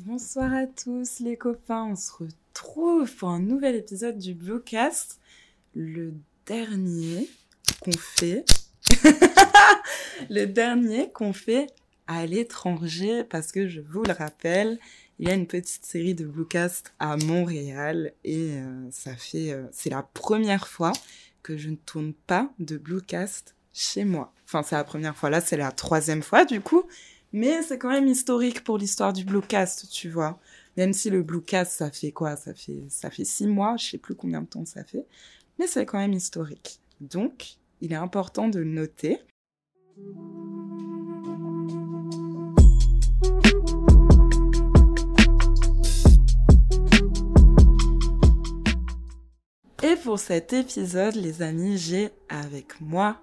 Bonsoir à tous les copains, on se retrouve pour un nouvel épisode du Bluecast, le dernier qu'on fait, le dernier qu'on fait à l'étranger parce que je vous le rappelle, il y a une petite série de Bluecast à Montréal et euh, ça fait, euh, c'est la première fois que je ne tourne pas de Bluecast chez moi. Enfin, c'est la première fois. Là, c'est la troisième fois du coup. Mais c'est quand même historique pour l'histoire du Bluecast, tu vois. Même si le Bluecast, ça fait quoi? Ça fait ça fait six mois, je sais plus combien de temps ça fait. Mais c'est quand même historique. Donc, il est important de noter. Et pour cet épisode, les amis, j'ai avec moi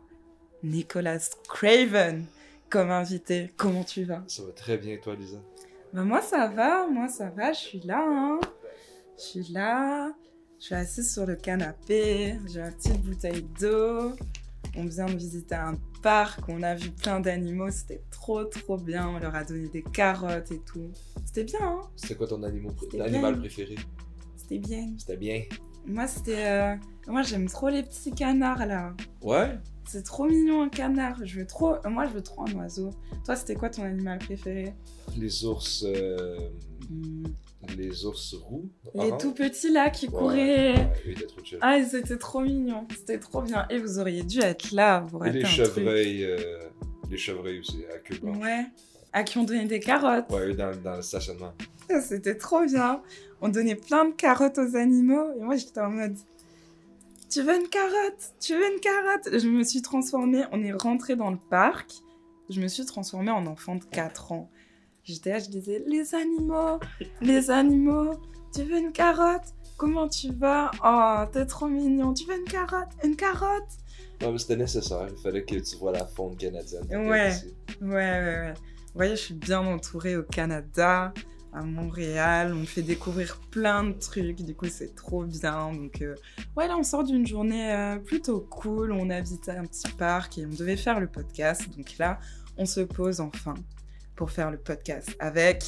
Nicolas Craven comme invité. Comment tu vas? Ça va très bien, toi, Lisa? bah Moi, ça va, moi, ça va, je suis là. Hein. Je suis là, je suis assise sur le canapé, j'ai ma petite bouteille d'eau. On vient de visiter un parc, on a vu plein d'animaux, c'était trop trop bien. On leur a donné des carottes et tout. C'était bien, hein C'était quoi ton animal, animal préféré? C'était bien. C'était bien. Moi, c'était. euh, Moi, j'aime trop les petits canards là. Ouais? C'est trop mignon un canard. Je veux trop. Moi, je veux trop un oiseau. Toi, c'était quoi ton animal préféré? Les ours. euh, Hmm. Les ours roux. Les tout petits là qui Ouais, couraient. Ouais, eux, ils étaient trop chill. Ah, ils étaient trop mignons. C'était trop bien. Et vous auriez dû être là pour Et les chevreuils. euh, Les chevreuils aussi, à queue blanche. Ouais. À qui on donnait des carottes. Ouais, eux, dans, dans le stationnement. C'était trop bien. On donnait plein de carottes aux animaux. Et moi, j'étais en mode. Tu veux une carotte? Tu veux une carotte? Je me suis transformée. On est rentré dans le parc. Je me suis transformée en enfant de 4 ans. J'étais là, je disais Les animaux Les animaux Tu veux une carotte? Comment tu vas? Oh, t'es trop mignon. Tu veux une carotte? Une carotte? Ouais, mais c'était nécessaire. Il fallait que tu vois la faune canadienne. Ouais, ouais, ouais. Vous voyez, je suis bien entourée au Canada, à Montréal. On fait découvrir plein de trucs. Du coup, c'est trop bien. Donc, euh, on sort d'une journée euh, plutôt cool. On a visité un petit parc et on devait faire le podcast. Donc là, on se pose enfin pour faire le podcast avec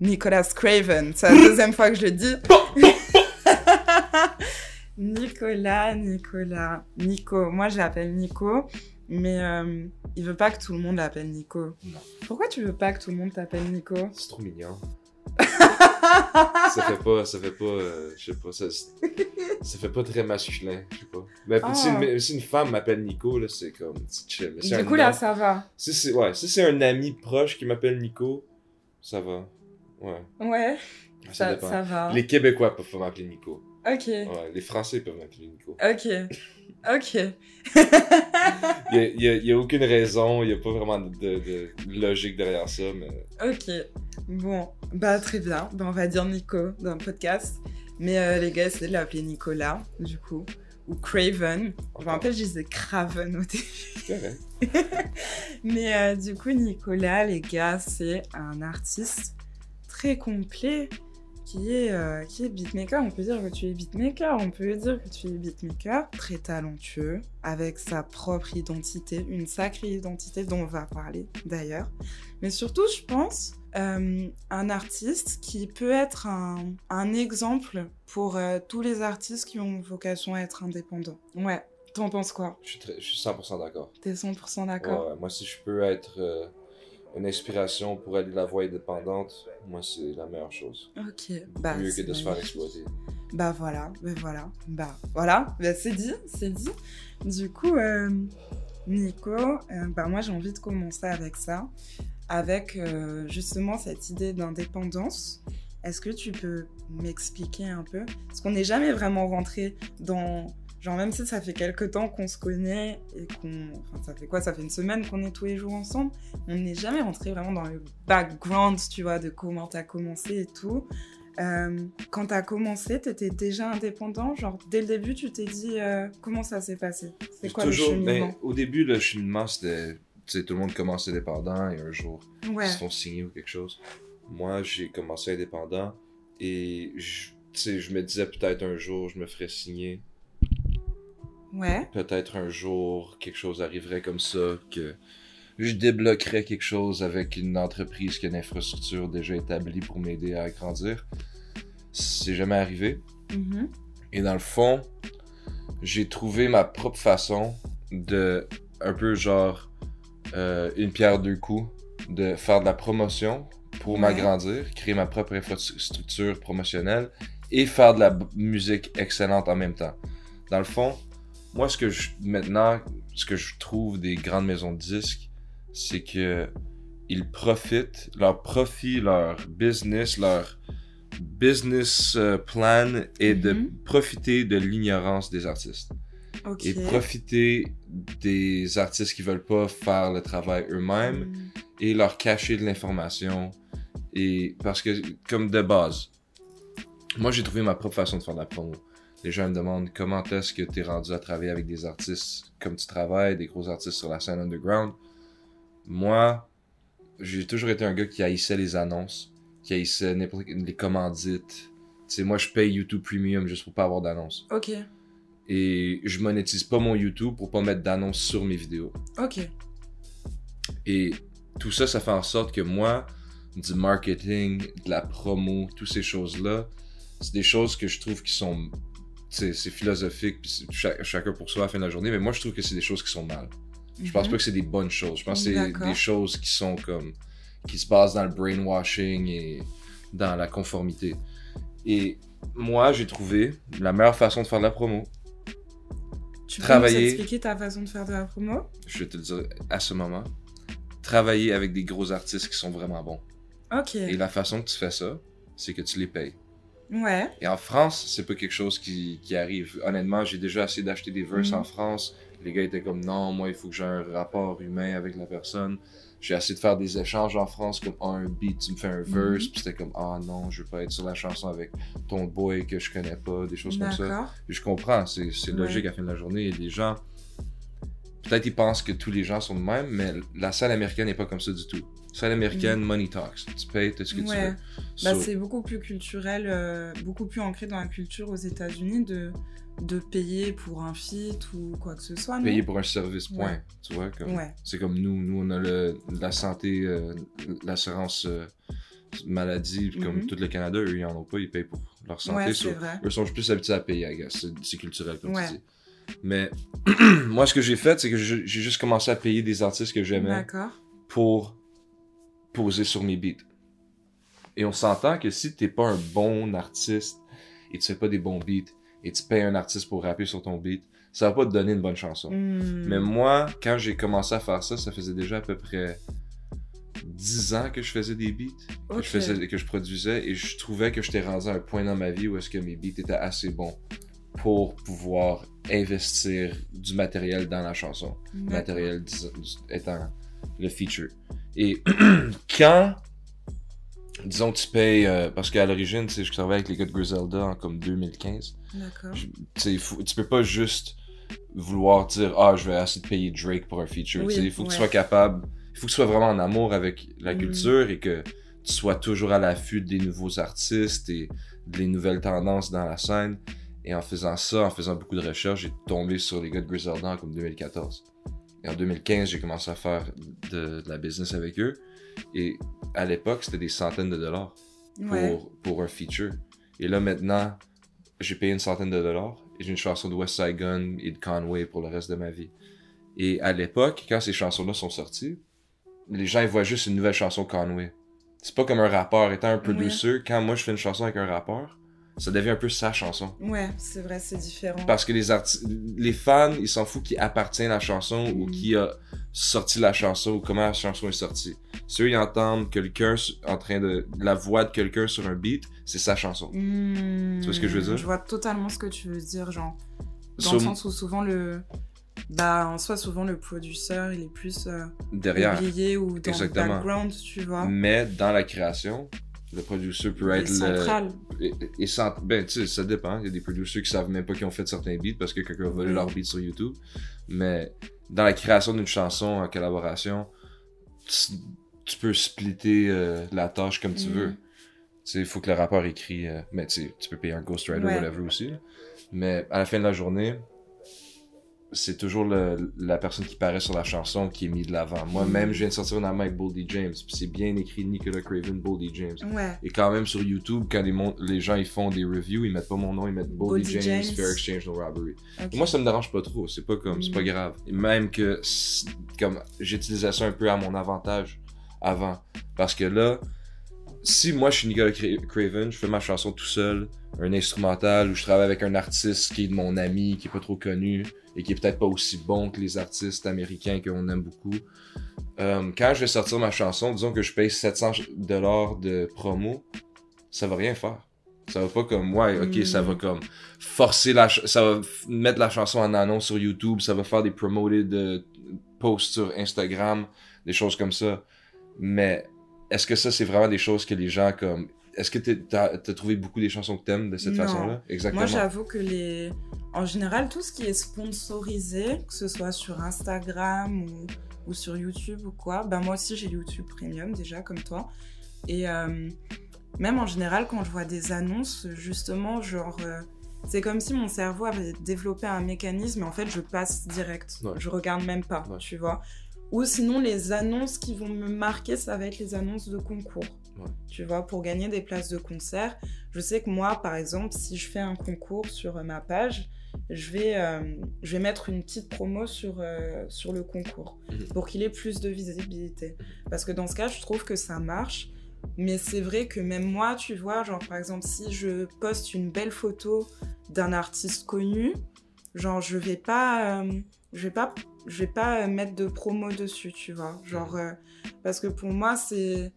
Nicolas Craven. C'est la deuxième fois que je le dis. Nicolas, Nicolas, Nico. Moi, je l'appelle Nico, mais euh, il veut pas que tout le monde l'appelle Nico. Non. Pourquoi tu veux pas que tout le monde t'appelle Nico? C'est trop mignon. ça fait pas, ça fait pas, euh, je sais pas, ça, ça fait pas très masculin, je sais pas. Mais Ah. si, une, si une femme m'appelle Nico, là, c'est comme, c'est chill. Mais si un Du coup, là, ça va. Si c'est ouais, si c'est un ami proche qui m'appelle Nico, ça va. Ouais, Ouais, ça, ça, va. Les Québécois peuvent pas m'appeler Nico. Ok, Ouais, les Français peuvent m'appeler Nico. ok, ok. Il y a, aucune raison, il y a pas vraiment de, de- de logique derrière ça, mais Ok, bon, bah très bien. Bah, on va dire Nico dans le podcast. Mais euh, les gars, essayez de l'appeler Nicolas, du coup. Ou Craven. Je me rappelle, je disais Craven au début. c'est. Mais euh, du coup, Nicolas, les gars, c'est un artiste très complet qui est, euh, qui est beatmaker. On peut dire que tu es beatmaker, on peut dire que tu es beatmaker, très talentueux, avec sa propre identité, une sacrée identité dont on va parler d'ailleurs. Mais surtout, je pense, euh, un artiste qui peut être un, un exemple pour euh, tous les artistes qui ont vocation à être indépendants. Ouais, t'en penses quoi? Je suis, très- je suis 100% d'accord. T'es 100% d'accord? Ouais, moi, si je peux être une inspiration pour aller la voie indépendante, moi, c'est la meilleure chose. Ok, bah Mieux que de se faire exploiter. Bah voilà, bah voilà, bah voilà, bah c'est dit, c'est dit. Du coup, euh, Nico, euh, bah moi j'ai envie de commencer avec ça, avec euh, justement cette idée d'indépendance. Est-ce que tu peux m'expliquer un peu? Parce qu'on n'est jamais vraiment rentré dans... Genre même si ça fait quelques temps qu'on se connaît et qu'on... Enfin ça fait quoi? Ça fait une semaine qu'on est tous les jours ensemble. On n'est jamais rentré vraiment dans le background, tu vois, de comment t'as commencé et tout. Euh, quand t'as commencé, t'étais déjà indépendant? Genre, dès le début, tu t'es dit euh, comment ça s'est passé? C'est quoi toujours, le cheminement? ben, au début, le cheminement, c'était. Tu sais, tout le monde commence indépendant et un jour, Ouais, ils se font signer ou quelque chose. Moi, j'ai commencé indépendant et je, tu sais, je me disais peut-être un jour, je me ferais signer. Ouais, Peut-être un jour, quelque chose arriverait comme ça, que je débloquerais quelque chose avec une entreprise qui a une infrastructure déjà établie pour m'aider à grandir. C'est jamais arrivé. Mhm. Et dans le fond, j'ai trouvé ma propre façon de, un peu genre, euh, une pierre deux coups, de faire de la promotion pour Ouais. m'agrandir, créer ma propre infrastructure promotionnelle et faire de la musique excellente en même temps. Dans le fond, moi, ce que je, maintenant, ce que je trouve des grandes maisons de disques, c'est que ils profitent, leur profit, leur business, leur business euh, plan est de Mhm. profiter de l'ignorance des artistes et profiter des artistes qui veulent pas faire le travail eux-mêmes Mhm. et leur cacher de l'information et parce que comme de base moi j'ai trouvé ma propre façon de faire de la promo les gens me demandent comment est-ce que tu es rendu à travailler avec des artistes comme tu travailles des gros artistes sur la scène underground? Moi j'ai toujours été un gars qui haïssait les annonces qui haïssait les commandites tu sais moi je paye YouTube Premium juste pour pas avoir d'annonces Ok. et je monétise pas mon YouTube pour pas mettre d'annonces sur mes vidéos Ok. et tout ça, ça fait en sorte que moi, du marketing, de la promo, toutes ces choses-là, c'est des choses que je trouve qui sont. C'est philosophique, puis chacun pour soi à la fin de la journée, mais moi je trouve que c'est des choses qui sont mal. Je pense Mhm. pas que c'est des bonnes choses. Je pense que c'est des choses qui sont comme. qui se basent dans le brainwashing et dans la conformité. Et moi, j'ai trouvé la meilleure façon de faire de la promo. Tu peux travailler- nous expliquer ta façon de faire de la promo? Je vais te le dire à ce moment. Travailler avec des gros artistes qui sont vraiment bons. Ok. Et la façon que tu fais ça, c'est que tu les payes. Ouais. Et en France, c'est pas quelque chose qui, qui arrive. Honnêtement, j'ai déjà essayé d'acheter des verses Mhm. en France. Les gars étaient comme non, moi il faut que j'ai un rapport humain avec la personne. J'ai essayé de faire des échanges en France comme ah, un beat, tu me fais un verse, Mhm. puis c'était comme ah non, je veux pas être sur la chanson avec ton boy que je connais pas, des choses comme ça. Puis je comprends, c'est Ouais. logique à la fin de la journée. Et les gens, peut-être ils pensent que tous les gens sont de même, mais la scène américaine n'est pas comme ça du tout. Scène américaine, money talks. Tu payes, t'as ce que tu Mm. Ouais. veux. Bah, So- c'est beaucoup plus culturel, euh, beaucoup plus ancré dans la culture aux États-Unis de, de payer pour un feat ou quoi que ce soit. payer pour un service, point. Ouais. Tu vois, comme, Ouais. c'est comme nous. Nous, on a le, la santé, euh, l'assurance euh, maladie, comme Mhm. tout le Canada, eux, ils en ont pas, ils payent pour leur santé. So, c'est vrai. eux sont plus habitués à payer, I guess. C'est- C'est culturel, comme tu dis. Mais moi, ce que j'ai fait, c'est que j'ai juste commencé à payer des artistes que j'aimais D'accord. pour poser sur mes beats. Et on s'entend que si t'es pas un bon artiste et tu fais pas des bons beats et tu payes un artiste pour rapper sur ton beat, ça va pas te donner une bonne chanson. Hmm. Mais moi, quand j'ai commencé à faire ça, ça faisait déjà à peu près 10 ans que je faisais des beats, que, je, faisais, que je produisais, et je trouvais que j'étais rendu à un point dans ma vie où est-ce que mes beats étaient assez bons pour pouvoir investir du matériel dans la chanson. Le D'accord. matériel étant le feature. Et quand, disons, tu payes, euh, parce qu'à l'origine, tu sais, je travaillais avec les gars de Griselda en comme 2015, D'accord. tu peux pas juste vouloir dire ah je vais essayer de payer Drake pour un feature Oui, Tu sais, il faut que tu sois capable il faut que tu sois vraiment en amour avec la Mhm. culture et que tu sois toujours à l'affût des nouveaux artistes et des nouvelles tendances dans la scène. Et en faisant ça en faisant beaucoup de recherches j'ai tombé sur les gars de Griselda en comme 2014 et en 2015 j'ai commencé à faire de, de la business avec eux et à l'époque c'était des centaines de dollars pour, Ouais. pour un feature. Et là, maintenant, j'ai payé une centaine de dollars et j'ai une chanson de West Side Gun et de Conway pour le reste de ma vie. Et à l'époque, quand ces chansons-là sont sorties, les gens ils voient juste une nouvelle chanson Conway. C'est pas comme un rappeur. Étant un producer, quand moi je fais une chanson avec un rappeur, ça devient un peu sa chanson. Ouais, c'est vrai, c'est différent. Parce que les fans, ils s'en foutent qui appartient à la chanson ou Mhm. qui a sorti la chanson ou comment la chanson est sortie. Si eux, ils entendent quelqu'un en train de... La voix de quelqu'un sur un beat, c'est sa chanson. Hmm, Tu vois ce que je veux dire? Je vois totalement ce que tu veux dire, genre. Dans So, le sens où souvent le. Bah, en soi, souvent le producteur, il est plus euh, derrière. oublié ou dans Exactement. le background, tu vois. Mais dans la création, le producer peut être le... central. Et, et Ben, tu sais, ça dépend. Il y a des producers qui savent même pas qu'ils ont fait certains beats parce que quelqu'un a volé leur beat sur YouTube. Mais dans la création d'une chanson en collaboration, tu, tu peux splitter euh, la tâche comme tu Mhm. veux. Tu sais, il faut que le rappeur écrit. euh, mais tu peux payer un ghostwriter ou Ouais. whatever aussi. là. Mais à la fin de la journée, c'est toujours le- la personne qui paraît sur la chanson qui est mise de l'avant. Moi-même, Mm. je viens de sortir un album avec Boldy James, puis c'est bien écrit Nicolas Craven, Boldy James. Ouais. Et quand même sur YouTube, quand les, gens ils font des reviews, ils mettent pas mon nom, ils mettent Boldy, Boldy James, James. Fair Exchange, No Robbery. Moi, ça me dérange pas trop. C'est pas comme, c'est pas Mm. grave. Et même que, comme, j'utilisais ça un peu à mon avantage avant. Parce que là, si moi je suis Nicolas Cra- Craven, je fais ma chanson tout seul, un instrumental, où je travaille avec un artiste qui est de mon ami, qui est pas trop connu, et qui est peut-être pas aussi bon que les artistes américains qu'on aime beaucoup. Euh, quand je vais sortir ma chanson, disons que je paye 700 dollars de promo, ça va rien faire. Ça va pas comme, ouais, ok, Mm. ça va comme forcer la, ça va mettre la chanson en annonce sur YouTube, ça va faire des promoted posts sur Instagram, des choses comme ça. Mais est-ce que ça, c'est vraiment des choses que les gens comme, est-ce que t'as as trouvé beaucoup des chansons que t'aimes de cette façon-là? Exactement. Moi, j'avoue que les. En général, tout ce qui est sponsorisé, que ce soit sur Instagram ou, ou sur YouTube ou quoi, ben moi aussi j'ai YouTube Premium déjà, comme toi. Et euh, même en général, quand je vois des annonces, justement, genre. euh, c'est comme si mon cerveau avait développé un mécanisme et en fait je passe direct. Ouais. Je regarde même pas, Ouais. tu vois. Ou sinon les annonces qui vont me marquer, ça va être les annonces de concours. Ouais. Tu vois, pour gagner des places de concert. Je sais que moi, par exemple, si je fais un concours sur euh, ma page, je vais, euh, je vais mettre une petite promo sur, euh, sur le concours Mhm. pour qu'il ait plus de visibilité. Parce que dans ce cas, je trouve que ça marche. Mais c'est vrai que même moi, tu vois, genre par exemple, si je poste une belle photo d'un artiste connu, genre je vais pas, euh, je vais pas, je vais pas euh, mettre de promo dessus, tu vois. Genre euh, parce que pour moi c'est,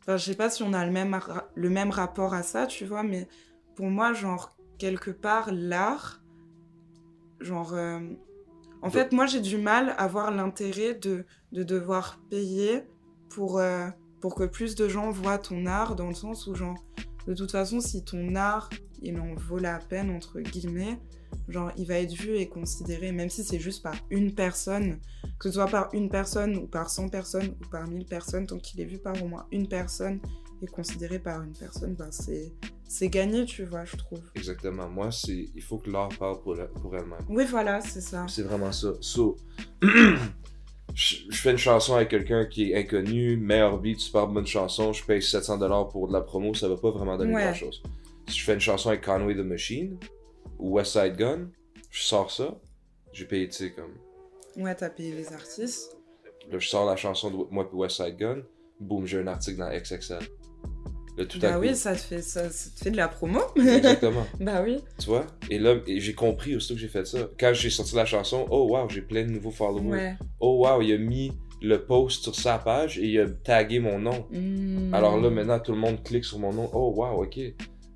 enfin je sais pas si on a le même le même rapport à ça, tu vois, mais pour moi genre quelque part l'art, genre euh, en fait moi j'ai du mal à voir l'intérêt de de devoir payer pour euh, pour que plus de gens voient ton art dans le sens où genre de toute façon si ton art il en vaut la peine entre guillemets genre il va être vu et considéré même si c'est juste par une personne que ce soit par une personne ou par 100 personnes ou par 1000 personnes tant qu'il est vu par au moins une personne et considéré par une personne ben c'est c'est gagné tu vois je trouve Exactement. Moi, c'est, il faut que l'art parle pour, la- pour elle-même. oui voilà c'est ça C'est vraiment ça. So, je je fais une chanson avec quelqu'un qui est inconnu, meilleur beat, super bonne chanson, je paye 700$ pour de la promo, ça va pas vraiment donner Ouais. grand chose. Si je fais une chanson avec Conway the Machine West Side Gun, je sors ça, j'ai payé, tu sais, comme. ouais t'as payé les artistes Là, je sors la chanson de moi puis West Side Gun, boum, j'ai un article dans XXL. Là, tout à bah coup. oui ça te fait ça, ça te fait de la promo Exactement. bah oui Tu vois? Et là, et j'ai compris aussitôt que j'ai fait ça. Quand j'ai sorti la chanson, oh wow, j'ai plein de nouveaux followers. ouais Oh wow, il a mis le post sur sa page et il a tagué mon nom. Hmm. Alors là, maintenant, tout le monde clique sur mon nom. Oh wow, ok.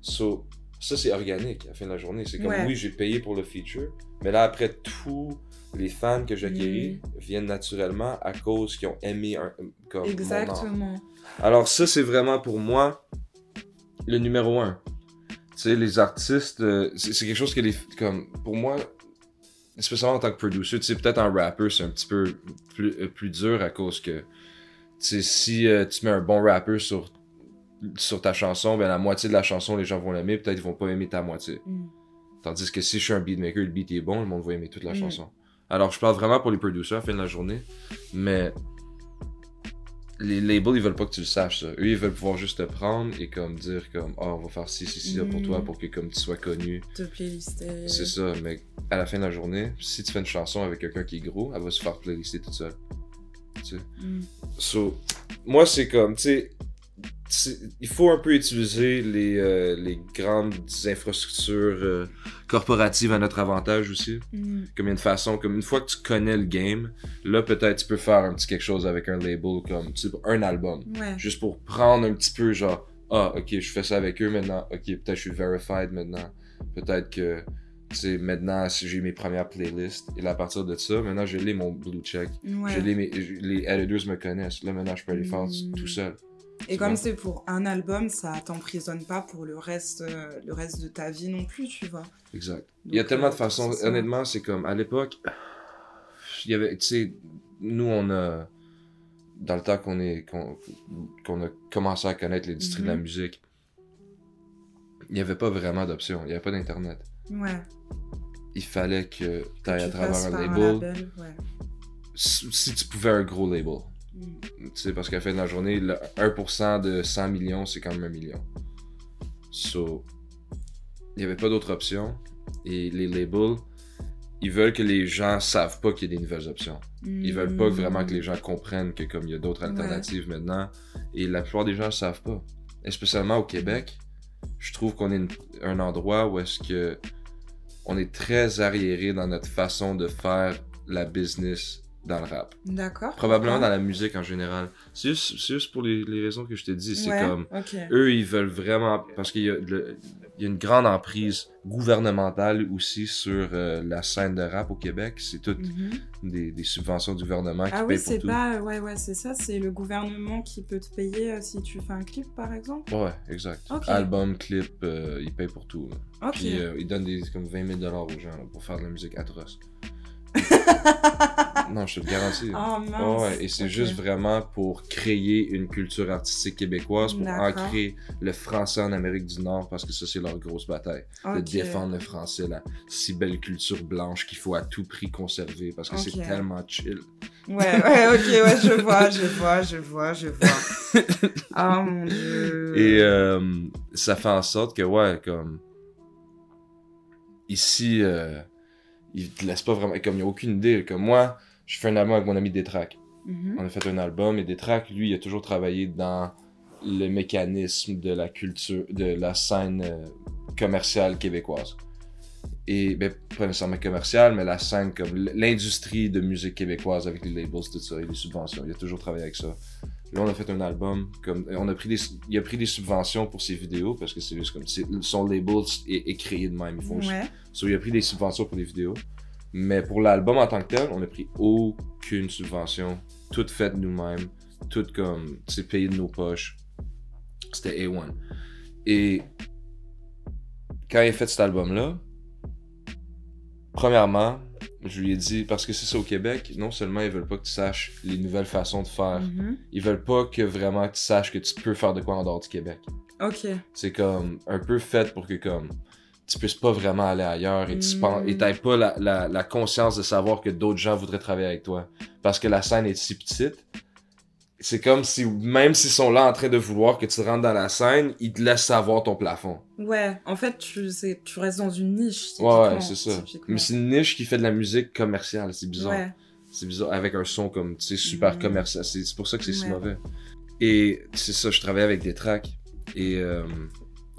So, ça, c'est organique à la fin de la journée. C'est comme, Ouais. oui, j'ai payé pour le feature, mais là, après, tous les fans que j'ai acquéris Mm. viennent naturellement à cause qu'ils ont aimé un, comme mon art. Exactement. Alors ça, c'est vraiment pour moi le numéro un. Tu sais, les artistes, euh, c'est quelque chose que les... Comme, pour moi, spécialement en tant que producer, tu sais, peut-être en rapper, c'est un petit peu plus, euh, plus dur à cause que, tu sais, si euh, tu mets un bon rapper sur, sur ta chanson, ben la moitié de la chanson, les gens vont l'aimer, peut-être ils vont pas aimer ta moitié. Mm. Tandis que si je suis un beatmaker, le beat est bon, le monde va aimer toute la Mm. chanson. Alors, je parle vraiment pour les producers à la fin de la journée, mais les labels, ils veulent pas que tu le saches, ça. Eux, ils veulent pouvoir juste te prendre et comme dire comme, ah, on va faire ci, ci, ci là, pour Mm. toi, pour que comme tu sois connu. Te playlister. C'est ça, mais à la fin de la journée, si tu fais une chanson avec quelqu'un qui est gros, elle va se faire playlister toute seule. Tu sais? Mm. So, moi, c'est comme, tu sais, il faut un peu utiliser les, euh, les grandes infrastructures euh, corporatives à notre avantage aussi. Mm. Comme une façon, comme une fois que tu connais le game, là, peut-être tu peux faire un petit quelque chose avec un label, comme, tu sais, un album. Ouais. Juste pour prendre un petit peu, genre, ah, ok, je fais ça avec eux maintenant, ok, peut-être je suis verified maintenant. Peut-être que, tu sais, maintenant, si j'ai mes premières playlists, et là, à partir de ça, maintenant, je l'ai mon blue check. Ouais. Je je- les editors me connaissent. Là, maintenant, je peux aller faire Mm. tout seul. Et comme c'est pour un album, ça t'emprisonne pas pour le reste, euh, le reste de ta vie non plus, tu vois. Exact. Il y a tellement euh, de façons. Honnêtement, c'est comme, à l'époque, il y avait, tu sais, nous, on a, dans le temps qu'on est, qu'on, a commencé à connaître l'industrie de la Mhm. musique, il n'y avait pas vraiment d'options. Il n'y avait pas d'Internet. Ouais. il fallait que tu ailles à travers un par label. ouais. Si si tu pouvais un gros label. Mm. Tu sais, parce qu'à fin de la journée, le 1% de 100 millions, c'est quand même un million. So, il n'y avait pas d'autre option. Et les labels, ils veulent que les gens savent pas qu'il y a des nouvelles options. Ils veulent pas vraiment que les gens comprennent que comme il y a d'autres. Ouais. alternatives maintenant. Et la plupart des gens ne savent pas. Et spécialement au Québec, je trouve qu'on est une- un endroit où est-ce que on est très arriéré dans notre façon de faire la business dans le rap. D'accord. Probablement dans la musique en général. C'est juste, pour les, les raisons que je t'ai dit. C'est Ouais, comme, Ok. eux, ils veulent vraiment, parce qu'il y, a y une grande emprise gouvernementale aussi sur euh, la scène de rap au Québec. C'est toutes Mhm. des, des subventions du gouvernement qui Ah oui, payent pour c'est tout. pas. Ouais, ouais, c'est ça. C'est le gouvernement qui peut te payer euh, si tu fais un clip, par exemple? Ouais, exact. Album, clip, euh, ils payent pour tout. là. Ok. Puis euh, ils donnent des, comme 20 000 aux gens là, pour faire de la musique atroce. non, je te le garantis. Oh mince. Ouais, et c'est juste vraiment pour créer une culture artistique québécoise, pour ancrer le français en Amérique du Nord, parce que ça, c'est leur grosse bataille. De défendre le français, la si belle culture blanche qu'il faut à tout prix conserver, parce que c'est tellement chill. Ouais, ouais, ok, ouais, je vois, je vois, je vois, je vois. oh mon dieu. Et euh, ça fait en sorte que, ouais, comme. Ici, euh, ils te laissent pas vraiment. Comme il n'y a aucune idée. Comme moi, je fais un album avec mon ami Détrac. Mhm. On a fait un album et Détrac, lui, il a toujours travaillé dans le mécanisme de la culture, de la scène euh, commerciale québécoise. Et, ben, pas nécessairement commerciale, mais la scène comme l'industrie de musique québécoise avec les labels, tout ça, et les subventions. Il a toujours travaillé avec ça. Là, on a fait un album, comme, on a pris des, il a pris des subventions pour ses vidéos, parce que c'est juste comme, son label est, est créé de même. Ils font juste Ouais. So, il a pris des subventions pour les vidéos. Mais pour l'album en tant que tel, on a pris aucune subvention. Toute faite nous-mêmes. Toute comme, c'est payé de nos poches. C'était A1. Et quand il a fait cet album-là, premièrement, je lui ai dit, parce que c'est ça au Québec, non seulement ils veulent pas que tu saches les nouvelles façons de faire, Mhm. ils veulent pas que vraiment tu saches que tu peux faire de quoi en dehors du Québec Ok. c'est comme un peu fait pour que comme tu puisses pas vraiment aller ailleurs et tu Mm. et t'aies pas la, la, la conscience de savoir que d'autres gens voudraient travailler avec toi parce que la scène est si petite c'est comme si même s'ils sont là en train de vouloir que tu rentres dans la scène ils te laissent savoir ton plafond Ouais, en fait, tu, tu restes dans une niche. ouais c'est ça mais c'est une niche qui fait de la musique commerciale c'est bizarre Ouais. c'est bizarre avec un son comme tu sais super Mm. commercial c'est pour ça que c'est si mauvais et c'est ça je travaillais avec des tracks et euh,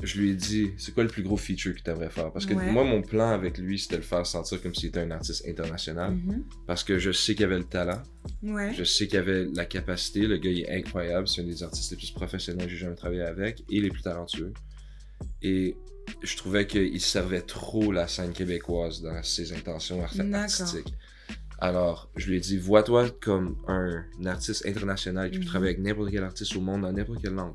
je lui ai dit c'est quoi le plus gros feature que tu aimerais faire? Parce que Ouais. moi mon plan avec lui c'était de le faire sentir comme s'il était un artiste international Mhm. parce que je sais qu'il avait le talent Ouais. je sais qu'il avait la capacité le gars il est incroyable c'est un des artistes les plus professionnels que j'ai jamais travaillé avec et les plus talentueux et je trouvais qu'il servait trop la scène québécoise dans ses intentions art- artistiques alors, je lui ai dit, vois-toi comme un artiste international qui peut Mhm. travailler avec n'importe quel artiste au monde dans n'importe quelle langue.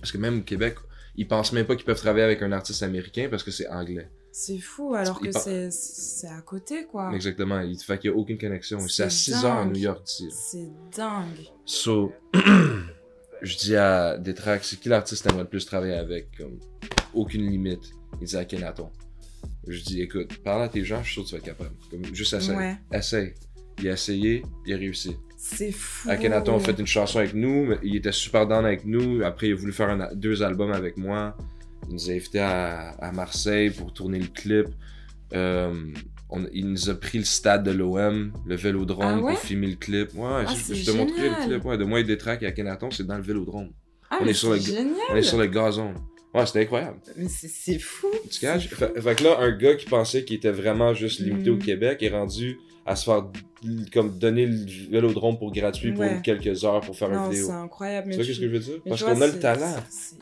Parce que même au Québec, ils pensent même pas qu'ils peuvent travailler avec un artiste américain parce que c'est anglais. C'est fou, alors que par- c'est, à côté, quoi. Exactement. Il fait qu'il n'y a aucune connexion. C'est à Ah. C'est 6 heures à. New York d'ici. C'est dingue. So, je dis à Détrac, c'est qui l'artiste que t'aimerais le plus travailler avec? Comme, aucune limite. Il dit à Kenaton. Je dis, écoute, parle à tes gens, je suis sûr que tu vas être capable. Comme, juste essaye. Ouais. Essaye. Il a essayé, il a réussi. C'est fou. Akhenaton a fait une chanson avec nous, mais il était super down avec nous. Après, il a voulu faire un- deux albums avec moi. Il nous a invités à, à Marseille pour tourner le clip. Euh, on- il nous a pris le stade de l'OM, le vélodrome, Ah ouais? pour filmer le clip. Ouais, Ah, je, te montrerai le clip. Ouais, de moi et Détrac et Akhenaton, c'est dans le vélodrome. Ah, on est sur le- génial. On est sur le gazon. Ouais, c'était incroyable. Mais c'est, fou. Tu fou. Fait, fait que là, un gars qui pensait qu'il était vraiment juste limité Mm. au Québec est rendu à se faire comme donner le vélodrome pour gratuit pour quelques heures pour faire une vidéo. c'est incroyable. Tu mais vois ce que je veux dire? Parce tu qu'on a le talent.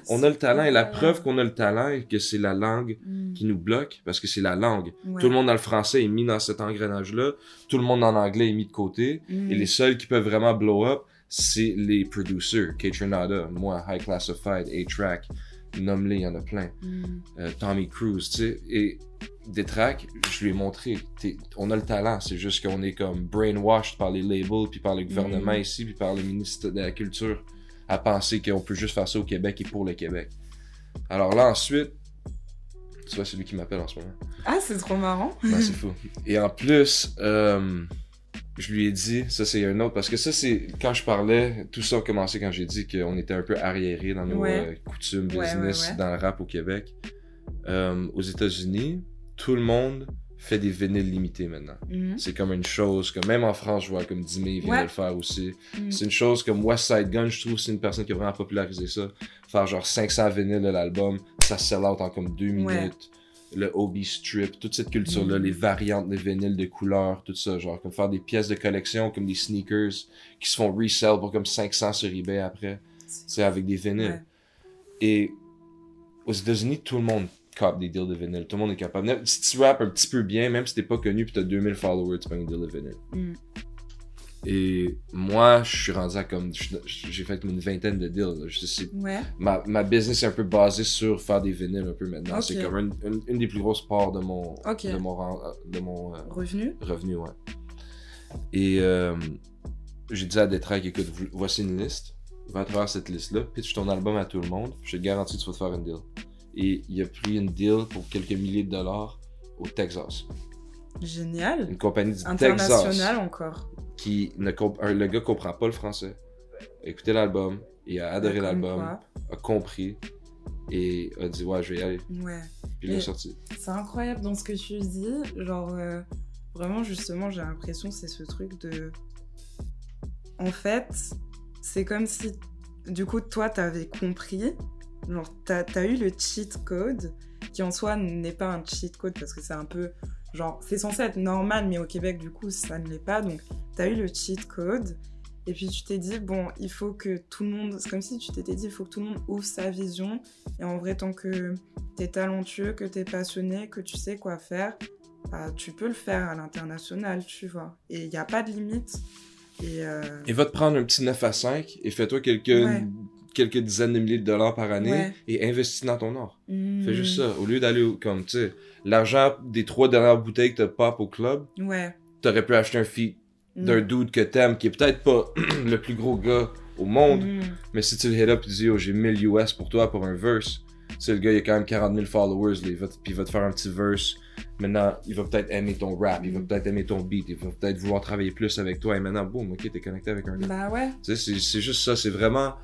On a le talent et la preuve qu'on a le talent et que c'est la langue Mm. qui nous bloque parce que c'est la langue. Ouais. Tout le monde dans le français est mis dans cet engrenage-là. Tout le monde en anglais est mis de côté. Mm. Et les seuls qui peuvent vraiment blow up, c'est les producers. K-Tronada, moi, High Classified, A-Track, nomme-les, il y en a plein. Mm. Euh, Tommy Cruise, tu sais. Et des tracks, je lui ai montré. on a le talent, c'est juste qu'on est comme brainwashed par les labels, puis par le gouvernement Mm. ici, puis par le ministre de la Culture, à penser qu'on peut juste faire ça au Québec et pour le Québec. Alors là, ensuite, tu vois, c'est lui qui m'appelle en ce moment. Ah, c'est trop marrant. Non, c'est fou. Et en plus, euh, je lui ai dit, ça c'est un autre, parce que ça c'est, quand je parlais, tout ça a commencé quand j'ai dit qu'on était un peu arriéré dans nos Ouais. euh, coutumes, business, ouais, ouais. dans le rap au Québec. Euh, aux États-Unis, tout le monde fait des vinyles limités maintenant. Mhm. C'est comme une chose, que même en France, je vois comme Dimé vient Ouais. de le faire aussi. Mhm. C'est une chose comme West Side Gun, je trouve, c'est une personne qui a vraiment popularisé ça. Faire genre 500 vinyles de l'album, ça sell out en comme deux Ouais. minutes. Le OB strip, toute cette culture-là, Mhm. les variantes de vinyles de couleurs, tout ça, genre comme faire des pièces de collection comme des sneakers qui se font resell pour comme 500 sur eBay après, c'est avec des vinyles. Ouais. Et aux États-Unis, tout le monde cop des deals de vinyle. Tout le monde est capable. Si tu rappes un petit peu bien, même si t'es pas connu pis t'as 2000 followers, tu prends un deal de vinyle. Mhm. Et moi, je suis rendu à comme. J'ai fait comme une vingtaine de deals. là. Je sais- Ouais. ma, ma business est un peu basée sur faire des vinyles un peu maintenant. C'est comme une, une, une des plus grosses parts de mon, de mon, ren- de mon euh, Revenu? revenu. Ouais. Et euh, j'ai dit à Detrek, écoute, vo- voici une liste. Va à travers cette liste-là, pitch ton album à tout le monde. Je te garantis que tu vas te faire une deal. Et il a pris une deal pour quelques milliers de dollars au Texas. Génial. Une compagnie du International Texas encore. qui ne comp- un- le gars comprend pas le français. A écouté l'album, il a adoré l'album, a compris et a dit ouais je vais y aller. Ouais. Puis il est sorti. C'est incroyable dans ce que tu dis. Genre, euh, vraiment, justement, j'ai l'impression c'est ce truc de. En fait, c'est comme si, du coup, toi, t'avais compris. Genre, t'as as eu le cheat code, qui en soi n'est pas un cheat code parce que c'est un peu. Genre, c'est censé être normal, mais au Québec, du coup, ça ne l'est pas. Donc, t'as eu le cheat code. Et puis, tu t'es dit, bon, il faut que tout le monde. C'est comme si tu t'étais dit, il faut que tout le monde ouvre sa vision. Et en vrai, tant que t'es talentueux, que t'es passionné, que tu sais quoi faire, bah, tu peux le faire à l'international, tu vois. Et il n'y a pas de limite. Et, euh, Et va te prendre un petit 9 à 5 et fais-toi quelques, Ouais. Quelques dizaines de milliers de dollars par année Ouais. et investis dans ton art. hmm, Fais juste ça. Au lieu d'aller comme, tu sais, l'argent des trois dernières bouteilles que t'as pop au club, Ouais. t'aurais pu acheter un feat hmm, d'un dude que t'aimes qui est peut-être pas le plus gros gars au monde, hmm, Mais si tu le hit up et tu dis, oh, j'ai 1000 US pour toi pour un verse, tu sais, le gars, il a quand même 40 000 followers, là, il va te- puis il va te faire un petit verse. Maintenant, il va peut-être aimer ton rap, il va peut-être aimer ton beat, il va peut-être vouloir travailler plus avec toi. Et maintenant, boum, ok, t'es connecté avec un gars. Bah ouais. Tu sais, c'est juste ça, c'est vraiment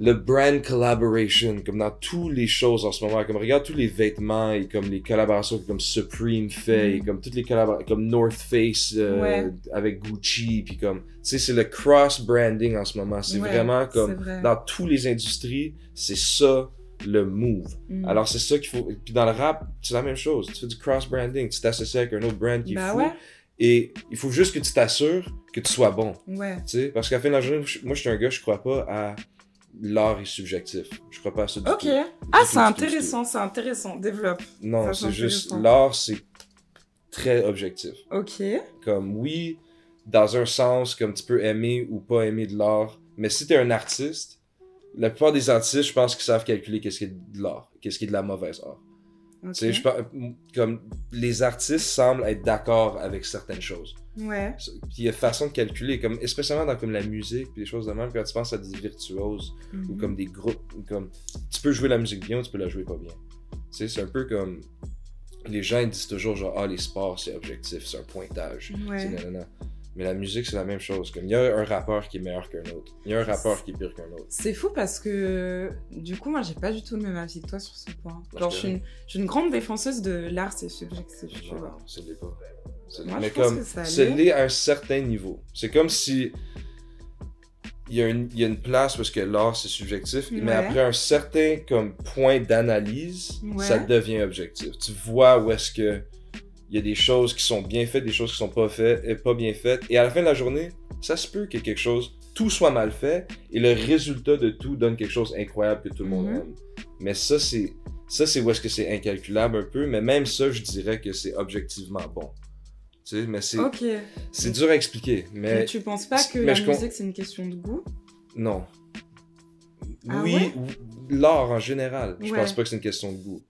le brand collaboration, comme dans toutes les choses en ce moment. Comme regarde tous les vêtements et comme les collaborations que comme Supreme fait, Mm. et comme toutes les collaborations, comme North Face euh, Ouais. avec Gucci, puis comme, tu sais, c'est le cross branding en ce moment. C'est Ouais, vraiment comme vrai. dans toutes les industries, c'est ça le move. Hmm. Alors c'est ça qu'il faut. Puis dans le rap, c'est la même chose. Tu fais du cross branding, tu t'associes avec un autre brand qui est Bah fou, ouais. et il faut juste que tu t'assures que tu sois bon. Ouais. Tu sais, parce qu'à la fin de la journée, moi, je suis un gars, je crois pas à l'art est subjectif. Je crois pas à ça du Ok. tout. Ah, c'est intéressant, c'est intéressant. Développe. Non, c'est juste, l'art, c'est très objectif. Ok. Comme, oui, dans un sens, comme tu peux aimer ou pas aimer de l'art, mais si t'es un artiste, la plupart des artistes, je pense qu'ils savent calculer qu'est-ce qui est de l'art, qu'est-ce qui est de la mauvaise art. ok. Tu sais, je comme, les artistes semblent être d'accord avec certaines choses. Ouais. Puis il y a façon de calculer, comme, spécialement dans comme la musique puis des choses de même, quand tu penses à des virtuoses ou Mhm. comme des groupes, ou comme tu peux jouer la musique bien ou tu peux la jouer pas bien. Tu sais, c'est un peu comme les gens ils disent toujours genre ah les sports c'est objectif, c'est un pointage. Ouais. C'est nanana. Mais la musique c'est la même chose. Comme il y a un rappeur qui est meilleur qu'un autre, il y a un rappeur qui est pire qu'un autre. C'est fou parce que du coup, moi, j'ai pas du tout le même avis que toi sur ce point. Genre, je suis une, je suis une grande défenseuse de l'art, c'est subjectif, tu Non, vois. non, ce l'est pas. Moi, mais comme que ça ce l'est. l'est à un certain niveau. C'est comme si il y, a une, il y a une place parce que l'art c'est subjectif, mais après un certain comme point d'analyse, Ouais. ça devient objectif. Tu vois où est-ce que il y a des choses qui sont bien faites, des choses qui sont pas faites et pas bien faites, et à la fin de la journée, ça se peut que quelque chose tout soit mal fait et le résultat de tout donne quelque chose d'incroyable que tout le monde Mhm. aime. Mais ça c'est ça c'est où est-ce que c'est incalculable un peu, mais même ça je dirais que c'est objectivement bon. Tu sais, mais c'est dur à expliquer, Mais mais tu penses pas que la je musique, c'est une question de goût? Non. Ah oui, ouais? ou- l'art en général. Je Ouais. pense pas que c'est une question de goût.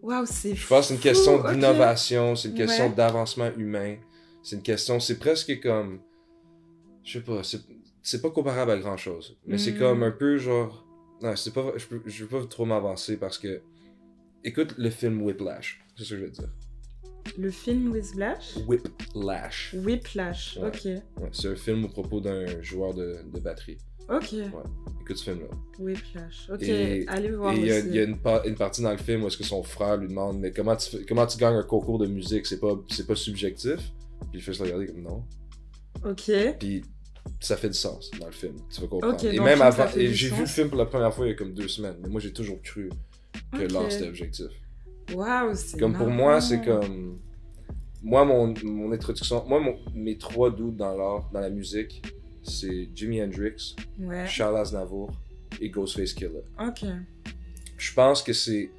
Waouh, c'est Je pense que c'est une question d'innovation, c'est une question Ouais. d'avancement humain. C'est une question, c'est presque comme, je sais pas, c'est pas comparable à grand chose, mais c'est Mm. comme un peu genre, non, c'est pas, je peux, je veux pas trop m'avancer parce que Écoute le film Whiplash, c'est ce que je veux dire. Le film Whiplash? Whiplash. Whiplash, Ouais. ok. Ouais, c'est un film au propos d'un joueur de, de batterie. Ok. Écoute ce film-là. Whiplash. Ok, Et- allez voir Et il y a, y une, pa- une partie dans le film où est-ce que son frère lui demande mais comment tu, comment tu gagnes un concours de musique? C'est pas c'est pas subjectif? Puis il fait se regarder comme non Ok. puis ça fait du sens dans le film tu vas comprendre et même film, avant j'ai vu le film pour la première fois il y a comme deux semaines mais moi j'ai toujours cru que Ok. l'art c'était objectif Waouh, c'est comme pour moi c'est comme moi mon, mon introduction moi mon- mes trois doutes dans l'art dans la musique c'est Jimi Hendrix Ouais. Charles Aznavour et Ghostface Killer Ok. je pense que c'est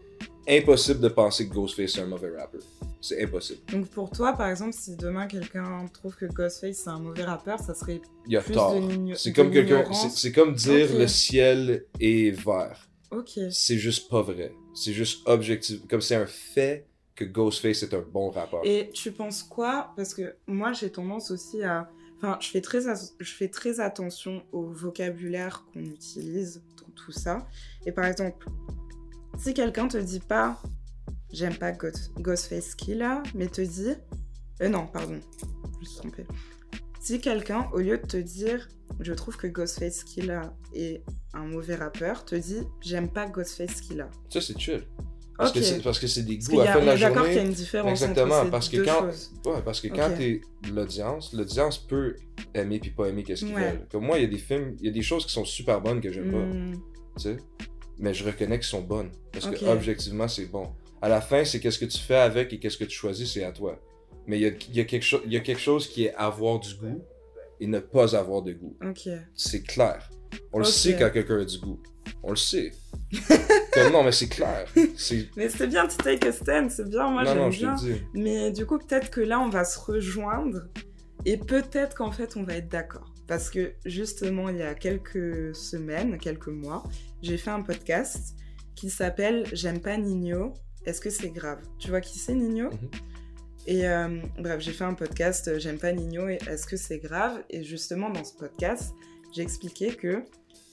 impossible de penser que Ghostface est un mauvais rappeur. C'est impossible. Donc pour toi, par exemple, si demain quelqu'un trouve que Ghostface c'est un mauvais rappeur, ça serait Il a plus tort. de C'est comme quelqu'un, c'est comme dire le ciel est vert. Ok. C'est juste pas vrai. C'est juste objectif. Comme c'est un fait que Ghostface est un bon rappeur. Et tu penses quoi? Parce que moi, j'ai tendance aussi à... Enfin, je fais, très je fais très attention au vocabulaire qu'on utilise dans tout ça. Et par exemple, si quelqu'un te dit pas « j'aime pas Ghost- Ghostface Killa », mais te dit... Euh, non, pardon, je me suis trompée. Si quelqu'un, au lieu de te dire « je trouve que Ghostface Killa est un mauvais rappeur », te dit « j'aime pas Ghostface Killa Ça, c'est chill. ». Parce que c'est- parce que c'est des goûts qu'il à la fin de la d'accord qu'il y a journée. une différence Exactement, entre ces parce que deux quand-. Ouais, parce que quand t'es l'audience, l'audience peut aimer puis pas aimer qu'est-ce qu'ils Ouais. veulent. Comme moi, il y a des films, il y a des choses qui sont super bonnes que j'aime pas. Hmm. tu sais. Mais je reconnais qu'elles sont bonnes. Parce que objectivement, c'est bon. À la fin, c'est qu'est-ce que tu fais avec et qu'est-ce que tu choisis, c'est à toi. Mais il y a, y, a y a quelque chose qui est avoir du goût et ne pas avoir de goût. C'est clair. On le sait quand quelqu'un a du goût. On le sait. Comme, non, mais c'est clair. Mais c'est bien, tu take a stand, c'est bien, moi j'aime je bien. Mais du coup, peut-être que là, on va se rejoindre et peut-être qu'en fait, on va être d'accord. Parce que justement, il y a quelques semaines, quelques mois, j'ai fait un podcast qui s'appelle J'aime pas Nino, est-ce que c'est grave? Tu vois qui c'est Nino? Mhm. Et euh, bref, j'ai fait un podcast euh, J'aime pas Nino est-ce que c'est grave? Et justement, dans ce podcast, j'ai expliqué que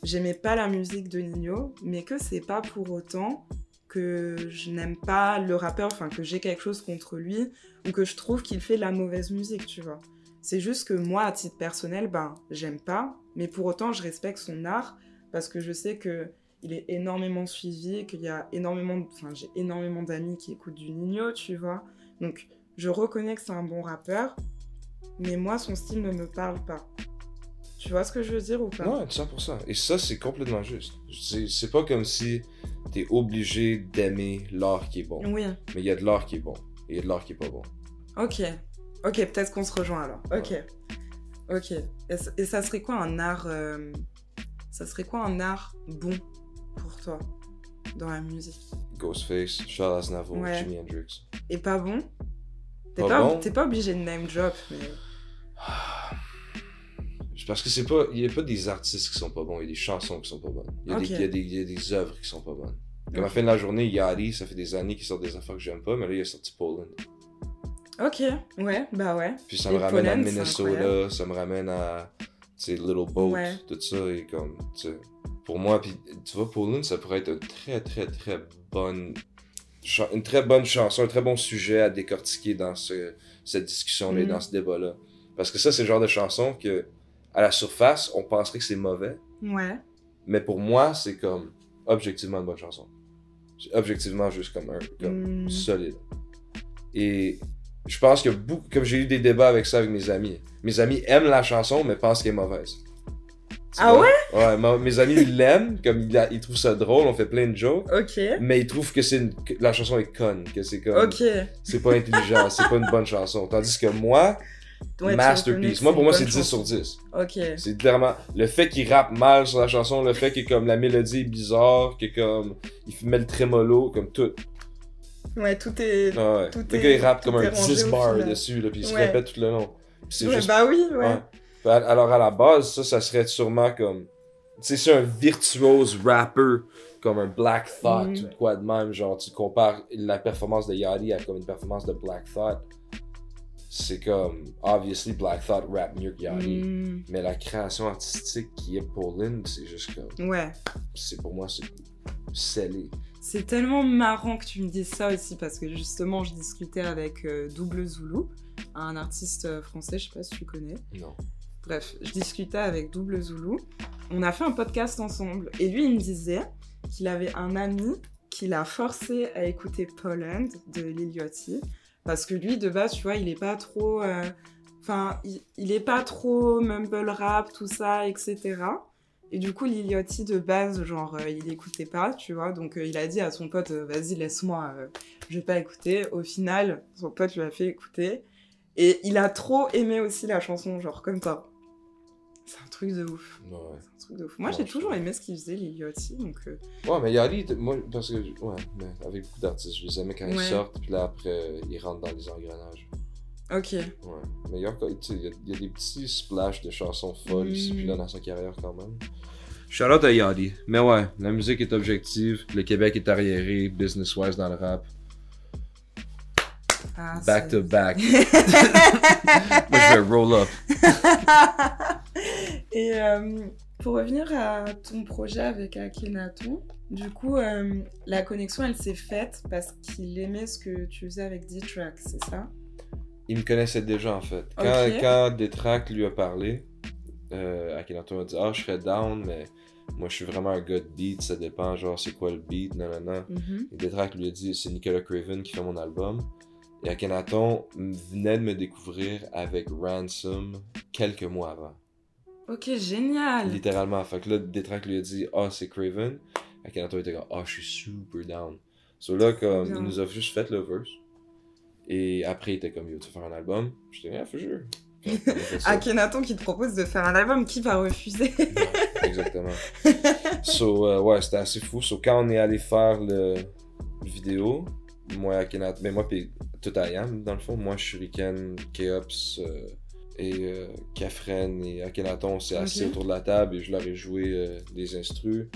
j'aimais pas la musique de Nino, mais que c'est pas pour autant que je n'aime pas le rappeur, enfin que j'ai quelque chose contre lui, ou que je trouve qu'il fait de la mauvaise musique, tu vois. C'est juste que moi, à titre personnel, ben, j'aime pas, mais pour autant, je respecte son art, parce que je sais que il est énormément suivi, qu'il y a énormément, enfin, j'ai énormément d'amis qui écoutent du Nino, tu vois. Donc, je reconnais que c'est un bon rappeur, mais moi, son style ne me parle pas. Tu vois ce que je veux dire ou pas? Ouais, 100%. Et ça, c'est complètement juste. C'est, pas comme si t'es obligé d'aimer l'art qui est bon. Oui. Mais il y a de l'art qui est bon. Et il y a de l'art qui est pas bon. Ok. Ok, peut-être qu'on se rejoint alors. Ok. Ok. Et, ça- et ça serait quoi un art. euh, Ça serait quoi un art bon pour toi dans la musique? Ghostface, Charles Aznavour, Ouais. Jimi Hendrix. Et pas bon? T'es Pas pas, bon? t'es pas obligé de name drop, mais. Parce que c'est pas. Il y a pas des artistes qui sont pas bons, il y a des chansons qui sont pas bonnes. Il y a, des, il y a, des, il y a des œuvres qui sont pas bonnes. Comme à la fin de la journée, Yari, ça fait des années qu'il sort des affaires que j'aime pas, mais là il a sorti Poland. Ok, ouais, bah ouais. Puis ça Et me ramène à Poland, Minnesota, ça me ramène à. Tu sais, Little Boat, Ouais. tout ça, et comme. Pour moi, puis tu vois, Poland, ça pourrait être une très, très, très bonne. Une très bonne chanson, un très bon sujet à décortiquer dans ce, cette discussion-là, Mhm. dans ce débat-là. Parce que ça, c'est le genre de chanson que, à la surface, on penserait que c'est mauvais. Ouais. Mais pour moi, c'est comme objectivement une bonne chanson. C'est objectivement juste comme un comme Hmm. solide. Et je pense que beaucoup, comme j'ai eu des débats avec ça avec mes amis. Mes amis aiment la chanson mais pensent qu'elle est mauvaise. Ah vois? ouais? Ouais, ma- mes amis l'aiment, comme ils, trouvent ça drôle, on fait plein de jokes, Ok. mais ils trouvent que c'est une- que la chanson est conne, que c'est comme Ok. c'est pas intelligent, c'est pas une bonne chanson. Tandis que moi, Ouais, masterpiece. Moi pour moi c'est 10 chanson. sur 10. Ok. C'est clairement le fait qu'il rappe mal sur la chanson, le fait que comme la mélodie est bizarre, que comme il met le trémolo, comme tout. Ouais, tout est. Ah ouais. Tout le est- gars il rappe comme un rangé 10 au bar final. dessus, là, puis il se Ouais. répète tout le long. Juste. bah oui, ouais. Ouais. Alors à la base, ça, ça serait sûrement comme. Tu sais, c'est un virtuose rapper comme un Black Thought Mhm. ou quoi de même. Genre, tu compares la performance de Yachty à comme une performance de Black Thought. C'est comme. Obviously, Black Thought rap mieux que Yachty. Hmm, Mais la création artistique qui est Pauline, c'est juste comme. Ouais. C'est pour moi, c'est scellé. C'est tellement marrant que tu me dises ça aussi parce que justement, je discutais avec euh, Double Zulu, un artiste euh, français, je sais pas si tu connais. Non. Bref, je discutais avec Double Zulu. On a fait un podcast ensemble et lui, il me disait qu'il avait un ami qui l'a forcé à écouter Poland de Lil Yachty parce que lui, de base, tu vois, il est pas trop. euh, Enfin, il, il est pas trop mumble rap, tout ça, etc. Et du coup, Lil Yachty, de base, genre, euh, il écoutait pas, tu vois. Donc, euh, il a dit à son pote, vas-y, laisse-moi, je vais pas écouter. Au final, son pote lui a fait écouter. Et il a trop aimé aussi la chanson, genre, comme toi. C'est un truc de ouf. Ouais. C'est un truc de ouf. Moi, Ouais, j'ai toujours aimé ce qu'il faisait, Lil Yachty, donc... euh, Ouais, mais Yali, t- moi, parce que, ouais, mais avec beaucoup d'artistes, je les aimais quand ils sortent, puis là, après, ils rentrent dans les engrenages. Ok. Ouais. Mais il y a, il y a- il y a des petits splashs de chansons folles ici, Mm. puis là, dans sa carrière, quand même. Shout-out à Yadi. Mais ouais, la musique est objective, le Québec est arriéré, business-wise dans le rap. Ah, Back to back. Moi, je vais roll up. Et euh, pour revenir à ton projet avec Akhenaton, du coup, euh, la connexion, elle s'est faite parce qu'il aimait ce que tu faisais avec D-Track, c'est ça? Il me connaissait déjà, en fait. Quand, Ok. quand Detrack lui a parlé, euh, Akhenaton a dit Ah, je serais down, mais moi, je suis vraiment un gars de beat, ça dépend, genre, c'est quoi le beat, nanana. Mhm. Et Detrack lui a dit c'est Nicolas Craven qui fait mon album. Et Akhenaton venait de me découvrir avec Ransom quelques mois avant. Ok, génial Littéralement. Fait que là, Detrack lui a dit Ah, c'est Craven. Akhenaton était comme Ah, je suis super down. So là, comme, bien. il nous a juste fait le verse. Et après, il était comme Yo, tu veux faire un album J'étais Ah, for sure. Akhenaton qui te propose de faire un album, qui va refuser? Exactement. so, euh, ouais, c'était assez fou. So, quand on est allé faire le vidéo, moi, Akhenaton, ben moi, puis tout à Yam, dans le fond, moi, Shuriken, Keops euh, et euh, Kafren et Akhenaton, on s'est assis autour de la table et je leur ai joué euh, des instrus.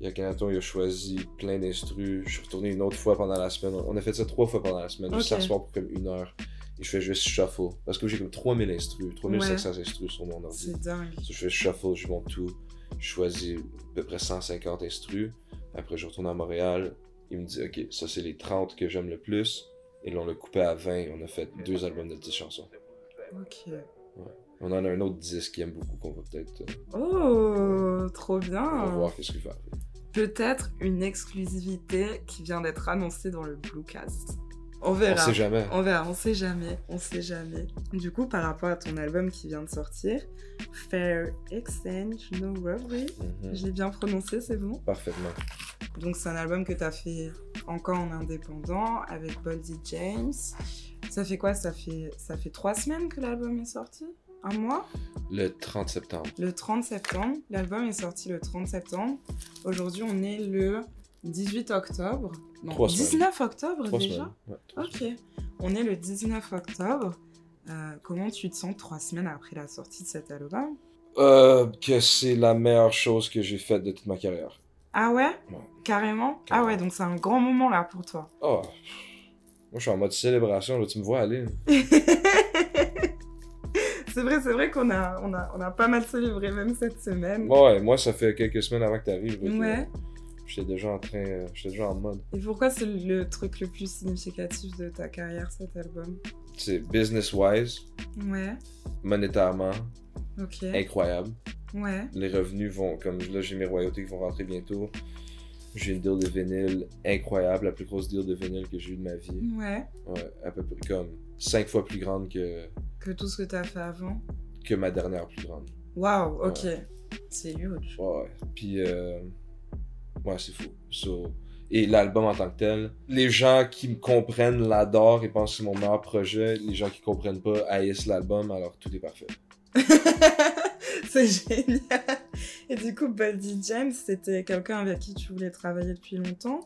Et Akhenaton, il a choisi plein d'instrus. Je suis retourné une autre fois pendant la semaine. On a fait ça trois fois pendant la semaine. Juste Ok. s'asseoir pour comme une heure. Et je fais juste shuffle. Parce que j'ai comme 3000 instrus, 3500 instrus sur mon ordi. C'est dingue. Je fais shuffle, je monte tout. Je choisis à peu près 150 instrus. Après, je retourne à Montréal. Il me dit, OK, ça, c'est les 30 que j'aime le plus. Et là, on l'a coupé à 20. On a fait deux albums de 10 chansons. Ok. On en a un autre 10 qui aime beaucoup qu'on va peut-être. euh, Oh, trop on va bien voir qu'est-ce qu'il va arriver. Peut-être une exclusivité qui vient d'être annoncée dans le Bluecast. On On verra. sait jamais. On verra, on sait jamais, on sait jamais. Du coup, par rapport à ton album qui vient de sortir, Fair Exchange No Robbery, Mhm. je l'ai bien prononcé, c'est bon? Parfaitement. Donc c'est un album que tu as fait encore en indépendant avec Boldy James. Ça fait quoi? Ça fait, ça fait trois semaines que l'album est sorti? Un mois? Le 30 septembre. Le 30 septembre. L'album est sorti le 30 septembre. Aujourd'hui, on est le 18 octobre. Non, Trois semaines. 19 octobre Trois déjà? Ouais, Ok. On est le 19 octobre. Euh, comment tu te sens trois semaines après la sortie de cet album? Euh, que c'est la meilleure chose que j'ai faite de toute ma carrière. Ah ouais? Ouais. Carrément? Ah ouais, donc c'est un grand moment là pour toi. Oh. Moi, je suis en mode célébration. Là, tu me vois aller. c'est vrai, c'est vrai qu'on a, on a, on a pas mal célébré même cette semaine. Ouais, moi, ça fait quelques semaines avant que tu arrives. Ouais. J'étais déjà en train. euh, J'étais déjà en mode. Et pourquoi c'est le truc le plus significatif de ta carrière cet album? C'est business-wise, Ouais, monétairement, ok. incroyable. Ouais, Les revenus vont. Comme là, j'ai mes royautés qui vont rentrer bientôt. J'ai une deal de vinyle incroyable, la plus grosse deal de vinyle que j'ai eu de ma vie. ouais. Ouais, à peu près comme 5 fois plus grande que, Que tout ce que t'as fait avant? que ma dernière plus grande. Waouh, ok. C'est huge. Ouais, ouais. Puis, euh, ouais, c'est fou. So, et l'album en tant que tel, les gens qui me comprennent l'adorent et pensent que c'est mon meilleur projet. Les gens qui comprennent pas haïssent l'album, alors tout est parfait. c'est génial. Et du coup, Buddy James, c'était quelqu'un avec qui tu voulais travailler depuis longtemps?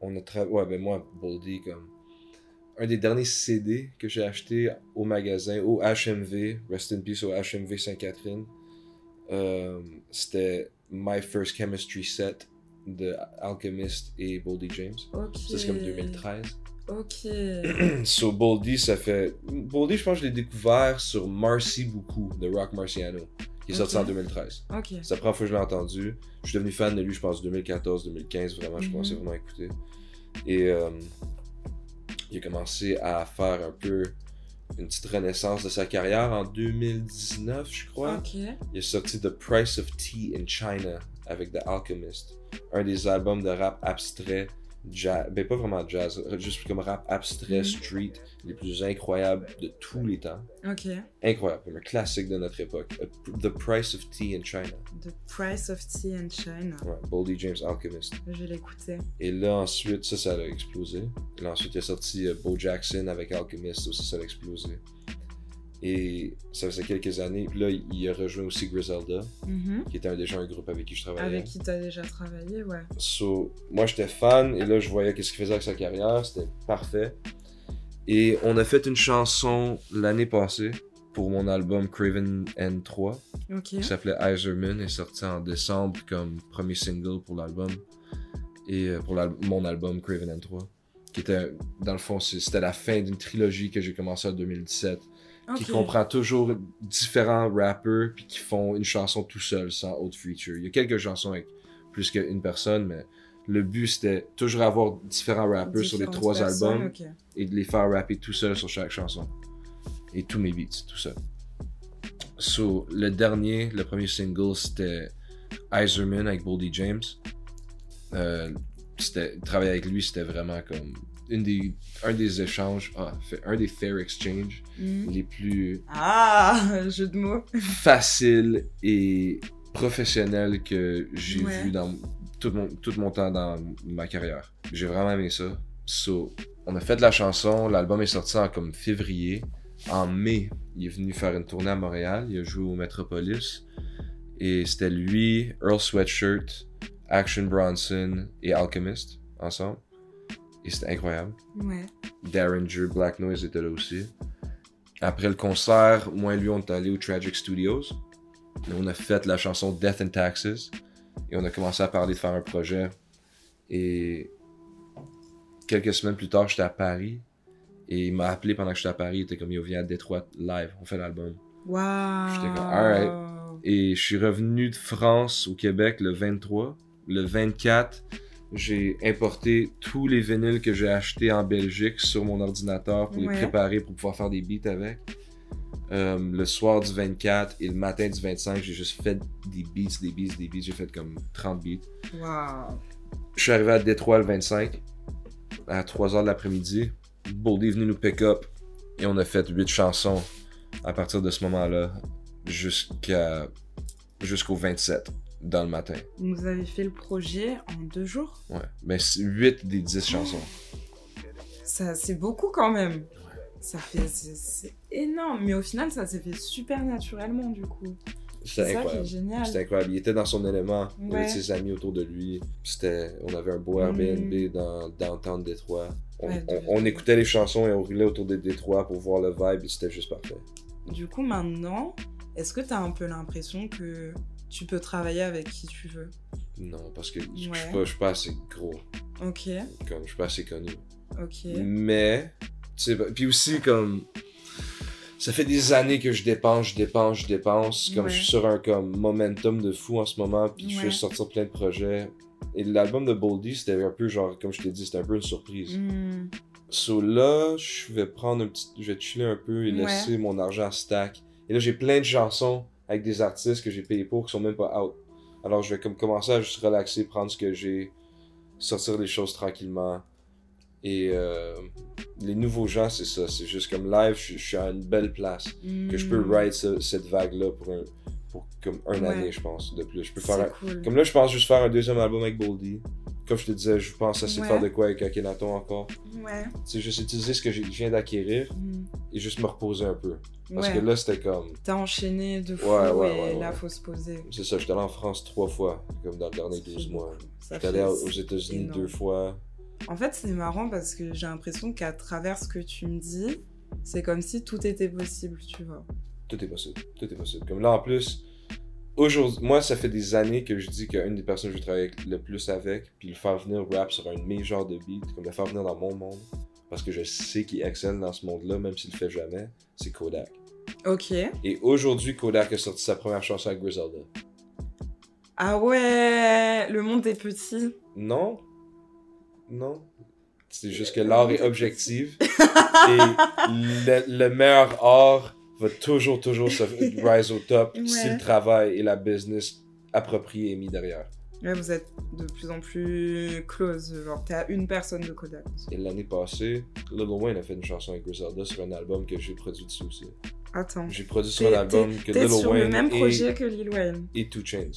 On a tra- Ouais, ben moi, Boldy, comme. Un des derniers CD que j'ai acheté au magasin, au HMV, Rest in Peace au HMV Sainte-Catherine, euh, c'était My First Chemistry Set de Alchemist et Boldy James. Ça, c'est comme 2013. Ok. So Boldy, ça fait. Boldy, je pense que je l'ai découvert sur Marcy beaucoup, de Rock Marciano. qui est sorti en 2013. Ok. C'est la première fois que je l'ai entendu. Je suis devenu fan de lui, je pense, 2014-2015, vraiment, je Mhm. commençais vraiment à écouter. Et euh, il a commencé à faire un peu une petite renaissance de sa carrière en 2019, je crois. Ok. Il a sorti The Price of Tea in China avec The Alchemist. Un des albums de rap abstrait, jazz, ben pas vraiment jazz, juste comme rap abstrait, Mhm. street, les plus incroyables de tous les temps. Ok. Incroyable, comme un classique de notre époque. A- The Price of Tea in China. The Price of Tea in China. Ouais, Boldy James Alchemist. Je vais l'écouter. Et là, ensuite, ça, ça a explosé. Et là, ensuite, il a sorti euh, Bo Jackson avec Alchemist, aussi, ça a explosé. Et ça faisait quelques années. Puis là, il a rejoint aussi Griselda, Mhm. qui était déjà un groupe avec qui je travaillais. Avec qui t'as déjà travaillé, ouais. So, moi, j'étais fan, et là, je voyais qu'est-ce qu'il faisait avec sa carrière, c'était parfait. Et on a fait une chanson l'année passée pour mon album Craven N3, Ok. qui s'appelait Iserman, est sorti en décembre comme premier single pour l'album, et euh, pour mon album Craven N3, qui était, dans le fond, c'était la fin d'une trilogie que j'ai commencé en 2017, qui comprend toujours différents rappers puis qui font une chanson tout seul sans autre feature. Il y a quelques chansons avec plus qu'une personne, mais le but c'était toujours avoir différents rappers sur les trois albums et de les faire rapper tout seul sur chaque chanson. Et tous mes beats, tout seul. So, le dernier, le premier single, c'était Iserman avec Boldy James. Euh, c'était, travailler avec lui, c'était vraiment comme une des, un des échanges, ah, un des fair exchange Mhm. les plus Ah, jeu de mots. facile et professionnel que j'ai Ouais. vu dans tout mon, tout mon temps dans ma carrière. J'ai vraiment aimé ça. So, on a fait de la chanson, l'album est sorti en comme février. En mai, il est venu faire une tournée à Montréal, il a joué au Metropolis. Et c'était lui, Earl Sweatshirt, Action Bronson et Alchemist ensemble. Et c'était incroyable. Ouais. Derringer, Black Noise était là aussi. Après le concert, moi et lui, on est allé au Tragic Studios. Et on a fait la chanson Death and Taxes. Et on a commencé à parler de faire un projet. Et quelques semaines plus tard, j'étais à Paris. Et il m'a appelé pendant que j'étais à Paris. Il était comme, yo, viens à Détroit live. On fait l'album. Waouh. J'étais comme, alright. Et je suis revenu de France au Québec le 23. Le 24, j'ai importé tous les vinyles que j'ai achetés en Belgique sur mon ordinateur pour Ouais. les préparer pour pouvoir faire des beats avec. Euh, le soir du 24 et le matin du 25, j'ai juste fait des beats, des beats, des beats. J'ai fait comme 30 beats. Waouh. Je suis arrivé à Détroit le 25 à 3h de l'après-midi. Boldy est venu nous pick up et on a fait 8 chansons à partir de ce moment-là jusqu'à jusqu'au 27 dans le matin. Vous avez fait le projet en deux jours? Ouais. Mais 8 des 10 chansons. Ça, c'est beaucoup quand même. Ça fait, c'est c'est énorme. Mais au final, ça s'est fait super naturellement du coup. C'était incroyable. génial. C'était incroyable. Il était dans son élément. Il Ouais. avait ses amis autour de lui. C'était, on avait un beau Airbnb dans downtown Détroit. On, Mm. Ouais, on- écoutait les chansons et on roulait autour de Détroit pour voir le vibe et c'était juste parfait. Du coup, maintenant, est-ce que tu as un peu l'impression que tu peux travailler avec qui tu veux Non, parce que je suis pas, je suis pas assez gros. Ok, Comme, je suis pas assez connu. ok. Mais, tu sais, puis aussi, comme, ça fait des années que je dépense, je dépense, je dépense. Comme, Ouais. je suis sur un comme, momentum de fou en ce moment, puis je fais sortir plein de projets. Et l'album de Boldy, c'était un peu genre, comme je t'ai dit, c'était un peu une surprise. Hmm, So là, je vais prendre un petit. Je vais chiller un peu et laisser mon argent stack. Et là, j'ai plein de chansons avec des artistes que j'ai payé pour qui sont même pas out. Alors, je vais comme commencer à juste relaxer, prendre ce que j'ai, sortir les choses tranquillement. Et euh, les nouveaux gens, c'est ça. C'est juste comme live, je, je suis à une belle place. Que je peux hmm. ride ce- cette vague-là pour, un, pour comme un Ouais. année, je pense, de plus. Je peux faire un- C'est cool. Comme là, je pense juste faire un deuxième album avec Boldy. Comme je te disais, je pense essayer Ouais. de faire de quoi avec Akhenaton encore. Ouais. C'est juste utiliser ce que je viens d'acquérir hmm. et juste me reposer un peu. Parce Ouais. que là, c'était comme. T'as enchaîné de fou Ouais, et là, faut se poser. C'est ça, j'étais allé en France trois fois, comme dans les derniers Ça fait 12 mois. J'étais allé aux États-Unis deux fois. En fait, c'est marrant parce que j'ai l'impression qu'à travers ce que tu me dis, c'est comme si tout était possible, tu vois. Tout est possible. Tout est possible. Comme là, en plus, aujourd'hui, moi, ça fait des années que je dis qu'une des personnes que je travaille le plus avec, puis le faire venir rap sur un de mes genres de beat, comme le faire venir dans mon monde, parce que je sais qu'il excelle dans ce monde-là, même s'il le fait jamais, c'est Kodak. Ok. Et aujourd'hui, Kodak a sorti sa première chanson avec Griselda. Ah ouais, le monde est petit. Non. Non. C'est juste que l'art est objectif. et le, le meilleur art va toujours, toujours se rise au top si le travail et la business appropriée est mis derrière. Ouais, vous êtes de plus en plus close. Genre, t'es à une personne de Kodak. Et l'année passée, Lil Wayne a fait une chanson avec Griselda sur un album que j'ai produit dessus aussi. Attends. J'ai produit sur un album que Lil sur Wayne le même et, projet que Lil Wayne. et Two Chains.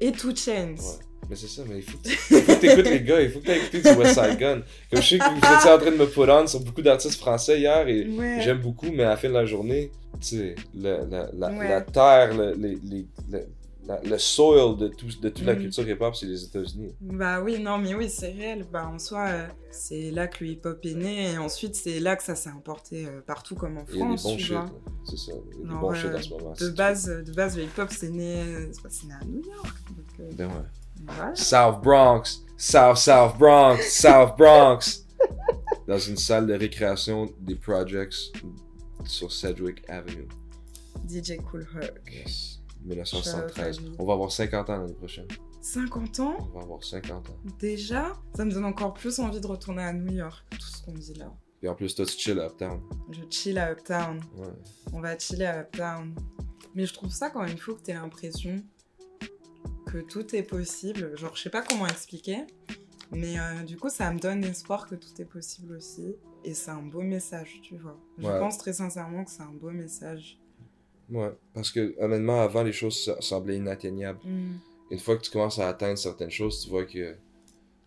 Et Two Chains. Ouais. Mais c'est ça, mais il faut que t'écoutes les gars, il faut que écouté du West Side Gun. Comme je sais que vous étiez en train de me put on sur beaucoup d'artistes français hier et Ouais. j'aime beaucoup, mais à la fin de la journée, sais, la, la, la, Ouais. la terre, le, les, les, le, la- le soil de, tout, de toute la Mhm. culture hip-hop, c'est les États-Unis. Bah oui, non, mais oui, c'est réel. Bah en soi, euh, c'est là que le hip-hop est né, et ensuite c'est là que ça s'est importé euh, partout comme en Il y a des France, bons tu shit, c'est ça. Il y a des Non, bons shit en ce moment. De base, de base, le hip-hop c'est né, c'est pas- né à New York. Donc, euh, Ben ouais. voilà. South Bronx, South South Bronx, South Bronx. Dans une salle de récréation des projects sur Sedgwick Avenue. DJ Cool Herc. Yes. 1973. Shout out à lui. On va avoir 50 ans l'année prochaine. 50 ans? On va avoir 50 ans. déjà? Ça me donne encore plus envie de retourner à New York, tout ce qu'on dit là. Et en plus, toi, tu chill à Uptown. Je chill à Uptown. Ouais. On va chiller à Uptown. Mais je trouve ça quand même fou que t'aies l'impression que tout est possible. Genre, je sais pas comment expliquer. Mais euh, du coup, ça me donne espoir que tout est possible aussi. Et c'est un beau message, tu vois. Je Ouais. pense très sincèrement que c'est un beau message. Ouais. Parce que, honnêtement, avant, les choses se- semblaient inatteignables. Mm. Une fois que tu commences à atteindre certaines choses, tu vois que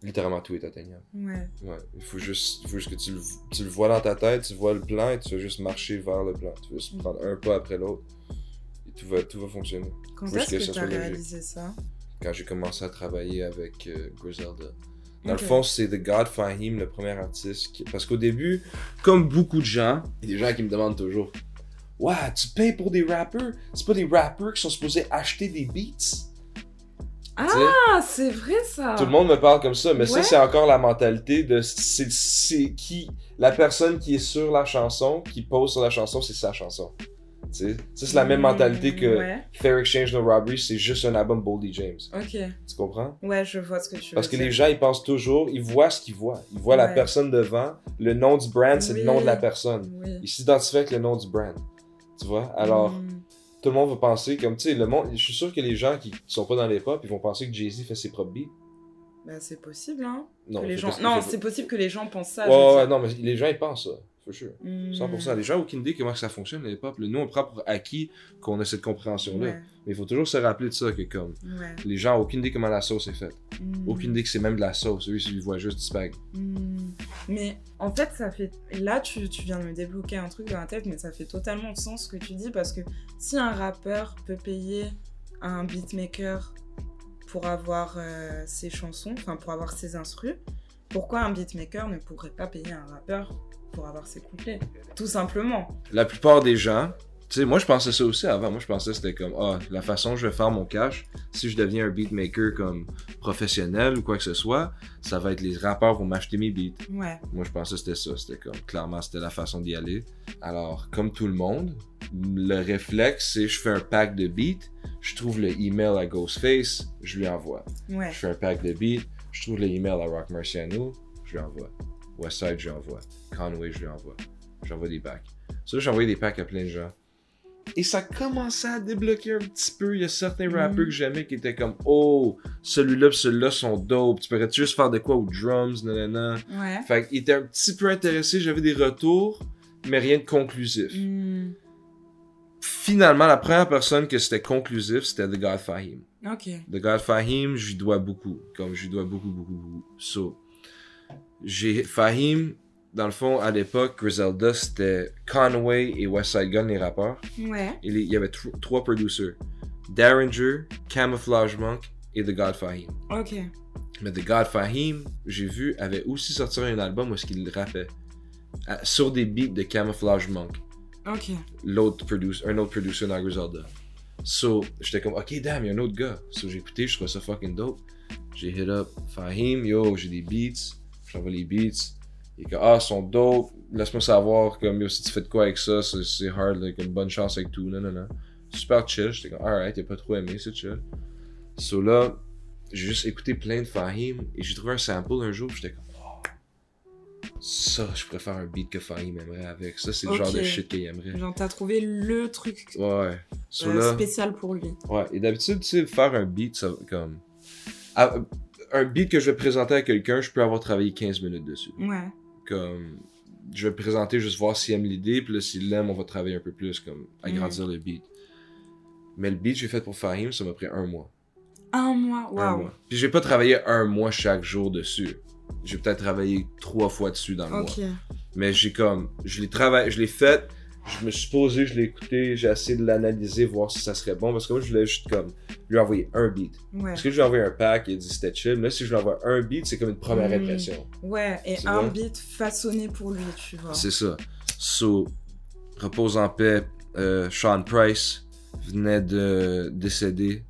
littéralement tout est atteignable. Ouais. Ouais. Il faut juste, il faut juste que tu le, tu le vois dans ta tête, tu vois le plan et tu vas juste marcher vers le plan. Tu vas juste Mm. prendre un pas après l'autre. Et tout va, tout va fonctionner. Quand est-ce que soit logique. réalisé ça? Quand j'ai commencé à travailler avec euh, Griselda. Dans Ok. le fond, c'est The God Fahim, le premier artiste. qui- Parce qu'au début, comme beaucoup de gens, il y a des gens qui me demandent toujours Ouais, tu payes pour des rappers? C'est pas des rappers qui sont supposés acheter des beats Ah, c'est vrai ça Tout le monde me parle comme ça, mais ça, c'est encore la mentalité de c'est qui la personne qui est sur la chanson, qui pose sur la chanson, c'est sa chanson. Tu sais, ça c'est la même Mm, mentalité que Ouais, Fair Exchange No Robbery, c'est juste un album Boldy James. ok. Tu comprends? Ouais, je vois ce que tu veux Parce que dire. les gens, ils pensent toujours, ils voient ce qu'ils voient. Ils voient la personne devant, le nom du brand, c'est Oui. le nom de la personne. Oui. Ils s'identifient avec le nom du brand. Tu vois? Alors, Mm. tout le monde va penser, comme, tu sais, le monde, je suis sûr que les gens qui sont pas dans les pop, ils vont penser que Jay-Z fait ses propres beats. Bah, c'est possible, hein. Non, que les gens... c'est possible que les gens pensent ça. Ouais, ouais, non, mais les gens, ils pensent ça. For sure. Mm. 100%. Les gens aucune idée comment ça fonctionne, les pop. Nous, on prend pour acquis qu'on a cette compréhension-là. Ouais, Mais il faut toujours se rappeler de ça, que comme, ouais. les gens ont aucune idée comment la sauce est faite. Mm. Aucune idée que c'est même de la sauce. Eux, ils voient juste du spag. Hmm. Mais en fait, ça fait. Là, tu, tu viens de me débloquer un truc dans la tête, mais ça fait totalement de sens ce que tu dis parce que si un rappeur peut payer un beatmaker pour avoir euh, ses chansons, enfin pour avoir ses instrus, pourquoi un beatmaker ne pourrait pas payer un rappeur pour avoir ses couplets Tout simplement. la plupart des gens, tu sais, moi je pensais ça aussi avant. Moi je pensais que c'était comme, ah, la façon dont je vais faire mon cash, si je deviens un beatmaker comme professionnel ou quoi que ce soit, ça va être les rappeurs vont m'acheter mes beats. Ouais. Moi je pensais que c'était ça. C'était comme, clairement, c'était la façon d'y aller. Alors, comme tout le monde, le réflexe, c'est je fais un pack de beats, je trouve le email à Ghostface, je lui envoie. Ouais. Je fais un pack de beats, je trouve le email à Rock Marciano, je lui envoie. Westside, je lui envoie. Conway, je lui envoie. J'envoie des packs. Ça, j'ai envoyé des packs à plein de gens. Et ça commençait à débloquer un petit peu. Il y a certains Mhm. rappeurs que j'aimais qui étaient comme Oh, celui-là celui-là sont dope. Tu pourrais juste faire de quoi aux drums, nanana? Ouais. Fait qu'ils étaient un petit peu intéressés. J'avais des retours, mais rien de conclusif. Hmm. Finalement, la première personne que c'était conclusif, c'était The God Fahim. Ok. The God Fahim, je lui dois beaucoup. Comme je lui dois beaucoup, beaucoup, beaucoup. So, j'ai Fahim, dans le fond, à l'époque, Griselda, c'était Conway et Westside Gun, les rappeurs. Ouais. Et les- il y avait tr- trois producers. Derringer, Camouflage Monk et The God Fahim. Ok. Mais The God Fahim, j'ai vu, avait aussi sorti un album où est-ce qu'il rappait. à- sur des beats de Camouflage Monk Ok. l'autre producer, un autre producer dans Griselda. So, j'étais comme, ok, damn, il y a un autre gars. So, j'ai écouté, je trouvais ça fucking dope. J'ai hit up Fahim, yo, j'ai des beats. J'envoie les beats. Et que, ah, son dope, laisse-moi savoir, comme, yo, si tu fais de quoi avec ça, c'est hard, là, comme, bonne chance avec tout, non, non, non. Super chill, j'étais comme, alright, t'as pas trop aimé, c'est chill. So là, j'ai juste écouté plein de Fahim, et j'ai trouvé un sample un jour, j'étais comme, oh, ça, je préfère un beat que Fahim aimerait avec. Ça, c'est le genre de shit qu'il aimerait. Genre, t'as trouvé le truc Ouais. So euh, là, spécial pour lui. Ouais, et d'habitude, tu sais, faire un beat, ça, comme. Ah, un beat que je vais présenter à quelqu'un, je peux avoir travaillé 15 minutes dessus. Ouais. Comme. Je vais le présenter, juste voir s'il aime l'idée, puis là, s'il l'aime, on va travailler un peu plus, comme, agrandir le beat. Mais le beat que j'ai fait pour Fahim, ça m'a pris un mois. Un mois, Un waouh. mois. Puis j'ai pas travaillé un mois chaque jour dessus. J'ai peut-être travaillé trois fois dessus dans le mois. Ok. Mais j'ai comme, je l'ai travaillé, je l'ai fait, je me suis posé, je l'ai écouté, j'ai essayé de l'analyser, voir si ça serait bon, parce que moi je voulais juste comme lui envoyer un beat. Ouais. Parce que je lui ai envoyé un pack, il a dit c'était chill, mais là si je lui envoie un beat, c'est comme une première Mm. impression. Ouais, et un beat façonné pour lui, tu vois. C'est ça. So, repose en paix, euh, Sean Price venait de décéder.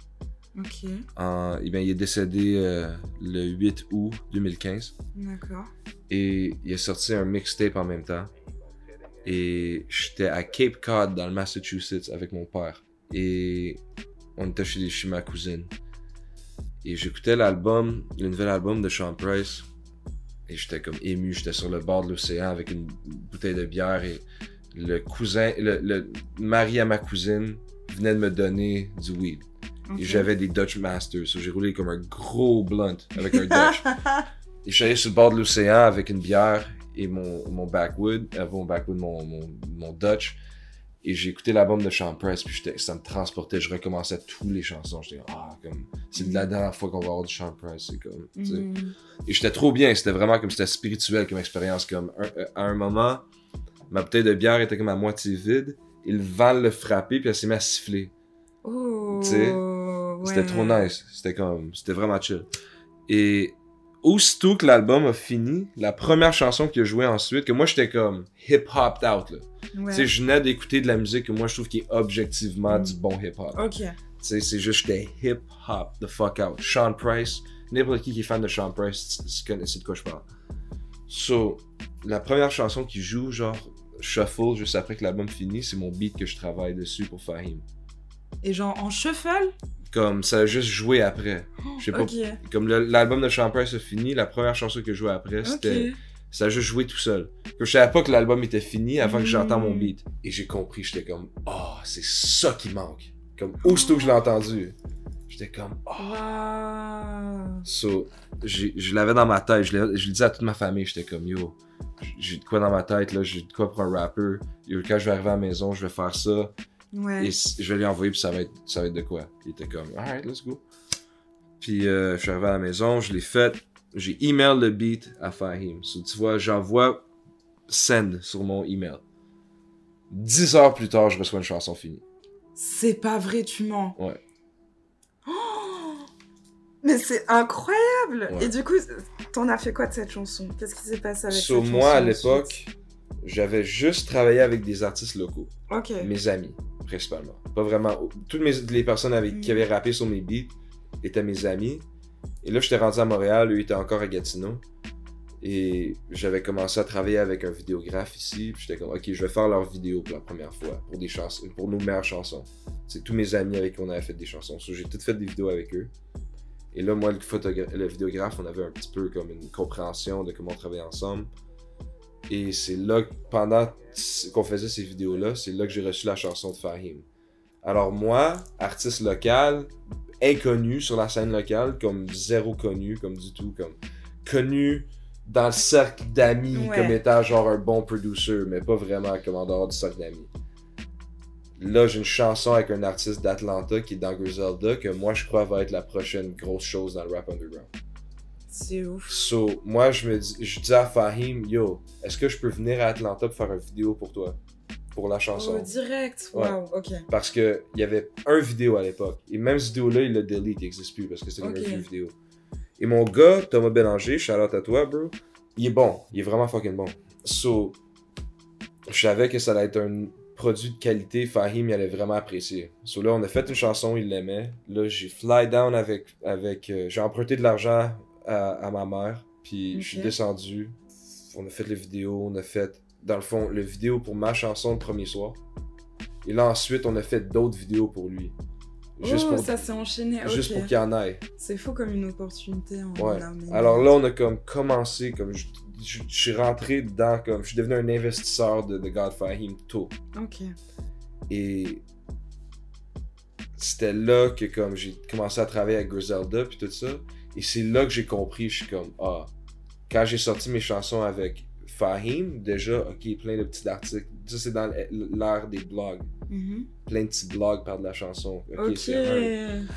Ok, En, eh bien, il est décédé euh, le 8 août 2015. d'accord. et il a sorti un mixtape en même temps. Et j'étais à Cape Cod dans le Massachusetts avec mon père. Et on était chez, chez ma cousine. Et j'écoutais l'album, le nouvel album de Sean Price. Et j'étais comme ému, j'étais sur le bord de l'océan avec une bouteille de bière et le cousin, le, le mari à ma cousine venait de me donner du weed. Et j'avais des Dutch Masters. So j'ai roulé comme un gros blunt avec un Dutch. Et je suis allé sur le bord de l'océan avec une bière et mon, mon backwood, euh, mon backwood, mon, mon, mon Dutch. Et j'ai écouté l'album de Sean Price, puis ça me transportait. Je recommençais toutes les chansons. J'étais ah, comme, c'est la dernière fois qu'on va avoir du Sean Price. C'est comme, tu sais. Mm. Et j'étais trop bien. C'était vraiment comme, c'était spirituel comme expérience. Comme, un- euh, à un moment, ma bouteille de bière était comme à moitié vide. Et le vent le frappait, puis elle s'est mise à siffler. Oh, Tu sais, C'était trop nice. C'était comme, c'était vraiment chill. Et aussitôt que l'album a fini, la première chanson qu'il a jouée ensuite, que moi j'étais comme hip-hopped out, là. Ouais. Tu sais, je venais d'écouter de la musique que moi je trouve qui est objectivement Mm. du bon hip-hop. Ok. Tu sais, c'est juste, j'étais hip-hop the fuck out. Sean Price, n'importe qui qui est fan de Sean Price, tu- connais de quoi je parle. So, la première chanson qui joue, genre, shuffle, juste après que l'album finit, c'est mon beat que je travaille dessus pour Fahim. Et genre en shuffle? Comme, ça a juste joué après. Je sais pas. Comme l'album de Sean Price a fini, la première chanson que je jouais après, c'était. Ça a juste joué tout seul. Je savais pas que l'album était fini avant que j'entends mon Mm. beat. Et j'ai compris, j'étais comme, oh, c'est ça qui manque. Comme, aussitôt que je l'ai entendu, j'étais comme, oh. So, j'ai- je l'avais dans ma tête, je l'ai je le disais à toute ma famille, j'étais comme, yo, j'ai de quoi dans ma tête, là, j'ai de quoi pour un rapper. Yo, quand je vais arriver à la maison, je vais faire ça. Ouais. Et je vais lui envoyer, puis ça va être, ça va être de quoi? Il était comme, alright, let's go. Puis euh, je suis arrivé à la maison, je l'ai fait. J'ai email le beat à Fahim. So, tu vois, j'envoie send sur mon email. Dix heures plus tard, je reçois une chanson finie. C'est pas vrai, tu mens. Ouais. Oh Mais c'est incroyable Ouais. Et du coup, t'en as fait quoi de cette chanson? Qu'est-ce qui s'est passé avec So, cette moi, à chanson l'époque, j'avais juste travaillé avec des artistes locaux. Ok. Mes amis, principalement. Pas vraiment. Toutes mes, les personnes avec, qui Mm. avaient rappé sur mes beats étaient mes amis. Et là, j'étais rendu à Montréal, eux étaient encore à Gatineau. Et j'avais commencé à travailler avec un vidéographe ici. Puis j'étais comme, ok, je vais faire leur vidéo pour la première fois, pour des chansons, pour nos meilleures chansons. C'est tous mes amis avec qui on avait fait des chansons. So, j'ai tout fait des vidéos avec eux. Et là, moi, le, le vidéographe, on avait un petit peu comme une compréhension de comment on travaillait ensemble. Et c'est là, pendant qu'on faisait ces vidéos-là, c'est là que j'ai reçu la chanson de Fahim. Alors moi, artiste local, inconnu sur la scène locale, comme zéro connu, comme du tout, comme connu dans le cercle d'amis, Ouais. comme étant genre un bon producer, mais pas vraiment comme en dehors du cercle d'amis. Là, j'ai une chanson avec un artiste d'Atlanta qui est dans Griselda, que moi je crois va être la prochaine grosse chose dans le rap underground. C'est ouf. So, moi, je me dis, je dis à Fahim, yo, est-ce que je peux venir à Atlanta pour faire une vidéo pour toi? Pour la chanson. Oh, direct. Ouais. Waouh, ok. Parce que il y avait un vidéo à l'époque. Et même cette vidéo-là, il l'a delete, il n'existe plus parce que c'était une vieux vidéo. Et mon gars, Thomas Bélanger, shout out à toi, bro. Il est bon. Il est vraiment fucking bon. So, je savais que ça allait être un produit de qualité. Fahim, il allait vraiment apprécier. So là, on a fait une chanson, il l'aimait. Là, j'ai fly down avec. avec euh, j'ai emprunté de l'argent à, à ma mère. Puis je suis descendu. on a fait les vidéos, on a fait, dans le fond, le vidéo pour ma chanson le premier soir. Et là, ensuite, on a fait d'autres vidéos pour lui. Juste oh, pour, ça s'est enchaîné. Juste pour qu'il en ait. C'est fou comme une opportunité. En ouais. Alors là, on a comme commencé, comme je, suis rentré dedans, comme je suis devenu un investisseur de, de God Fahim tôt. Ok. Et c'était là que comme j'ai commencé à travailler avec Griselda puis tout ça. Et c'est là que j'ai compris, je suis comme, ah, quand j'ai sorti mes chansons avec Fahim, déjà, ok, plein de petits articles. Ça, c'est dans l'ère des blogs. Mm-hmm. Plein de petits blogs par de la chanson. Ok,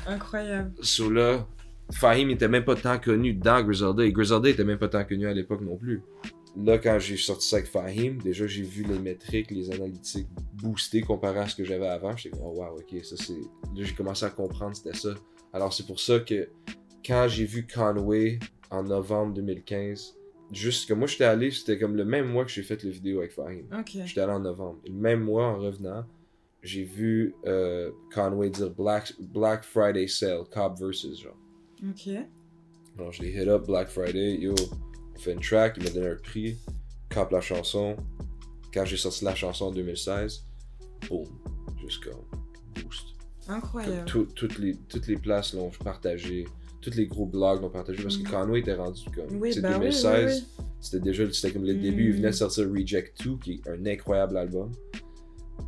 incroyable. So là, Fahim était même pas tant connu dans Griselda et Griselda était même pas tant connu à l'époque non plus. Là, quand j'ai sorti ça avec Fahim, déjà j'ai vu les métriques, les analytiques booster comparé à ce que j'avais avant. J'étais comme, oh wow, ok, ça c'est. Là, j'ai commencé à comprendre c'était ça. Alors, c'est pour ça que quand j'ai vu Conway en novembre 2015, juste que moi j'étais allé, c'était comme le même mois que j'ai fait la vidéo avec Fahim. J'étais allé en novembre. le même mois, en revenant, j'ai vu euh, Conway dire Black, Black Friday Sale, Cobb versus, genre. Ok. Alors, je l'ai hit up Black Friday, yo, on fait une track, il m'a donné un prix, Cobb la chanson. Quand j'ai sorti la chanson en 2016, boum, juste comme boost. Incroyable. toutes, les, toutes les places l'ont partagé, tous les gros blogs l'ont partagé parce que mm. Conway était rendu comme. Oui, c'est bah 2016, c'était déjà c'était comme le début, il venait de mm. sortir Reject 2, qui est un incroyable album.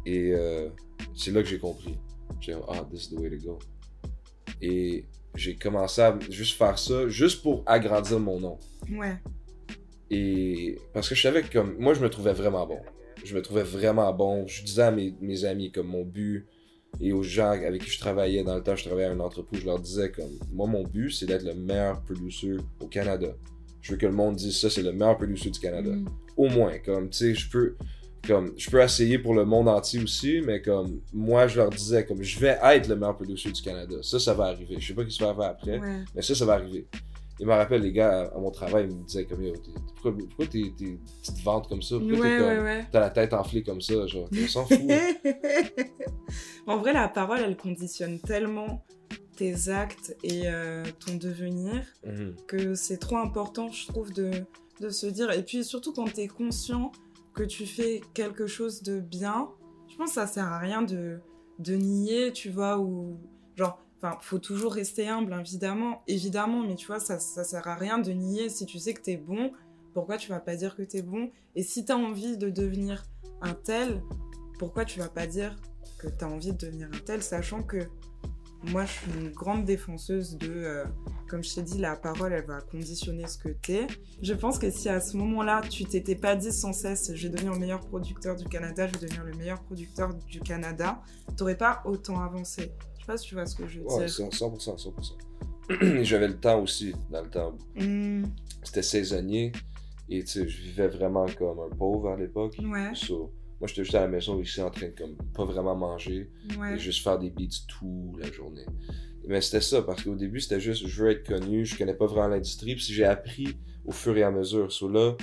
Et euh, c'est là que j'ai compris. J'ai dit, ah, this is the way to go. Et j'ai commencé à juste faire ça, juste pour agrandir mon nom. Ouais. Et parce que je savais que comme, moi, je me trouvais vraiment bon. Je me trouvais vraiment bon. Je disais à mes, mes amis, comme mon but, et aux gens avec qui je travaillais dans le temps, je travaillais à un entrepôt, je leur disais comme, moi, mon but, c'est d'être le meilleur producer au Canada. Je veux que le monde dise ça, c'est le meilleur producer du Canada. Mm. Au moins, comme, tu sais, je peux, comme je peux essayer pour le monde entier aussi, mais comme moi je leur disais comme je vais être le meilleur producer du Canada. Ça, ça va arriver. Je sais pas ce qui va arriver après, mais ça, ça va arriver. Il me rappelle les gars à, mon travail, ils me disaient comme pourquoi, pourquoi t'es, tu te vantes comme ça? Pourquoi t'es comme, t'as la tête enflée comme ça? Genre, on s'en fout. en vrai, la parole, elle conditionne tellement tes actes et euh, ton devenir mhm. que c'est trop important, je trouve, de, de se dire. Et puis surtout quand t'es conscient que tu fais quelque chose de bien, je pense que ça sert à rien de, de nier, tu vois, ou genre, enfin, faut toujours rester humble, évidemment, évidemment, mais tu vois, ça, ça sert à rien de nier si tu sais que t'es bon, pourquoi tu vas pas dire que t'es bon? Et si t'as envie de devenir un tel, pourquoi tu vas pas dire que t'as envie de devenir un tel, sachant que moi, je suis une grande défenseuse de, euh, comme je t'ai dit, la parole, elle va conditionner ce que t'es. Je pense que si à ce moment-là, tu t'étais pas dit sans cesse, je vais devenir le meilleur producteur du Canada, je vais devenir le meilleur producteur du Canada, t'aurais pas autant avancé. Je sais pas si tu vois ce que je veux ouais, dire. 100%, 100%. J'avais le temps aussi, dans le temps. Hmm. C'était saisonnier, et tu sais, je vivais vraiment comme un pauvre à l'époque. Ouais. Moi, j'étais juste à la maison ici en train de comme pas vraiment manger et juste faire des beats toute la journée. Mais c'était ça, parce qu'au début, c'était juste je veux être connu, je connais pas vraiment l'industrie, puis j'ai appris au fur et à mesure. So là,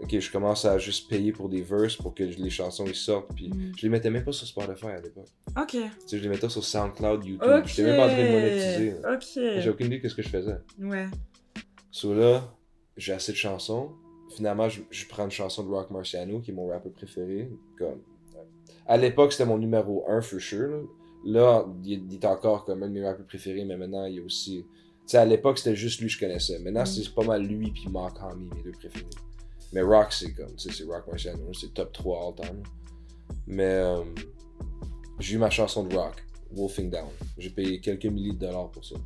ok, je commence à juste payer pour des verses pour que les chansons ils sortent, puis mm. je les mettais même pas sur Spotify à l'époque. Ok. Tu sais, je les mettais sur SoundCloud, YouTube. Okay. J'étais même pas en train de monétiser. Ok. J'ai aucune idée de ce que je faisais. Ouais. So là, j'ai assez de chansons, finalement, je, prends une chanson de Rock Marciano, qui est mon rappeur préféré. Comme, à l'époque, c'était mon numéro 1, for sure. Là, il, est encore comme un de mes rappeurs préférés, mais maintenant, il y a aussi. Tu sais, à l'époque, c'était juste lui que je connaissais. Maintenant, mm. c'est pas mal lui puis Mark Hamill, mes deux préférés. Mais Rock, c'est comme, tu sais, c'est Rock Marciano, c'est top 3 all time. Mais euh, j'ai eu ma chanson de Rock, Wolfing Down. J'ai payé quelques milliers de dollars pour ça.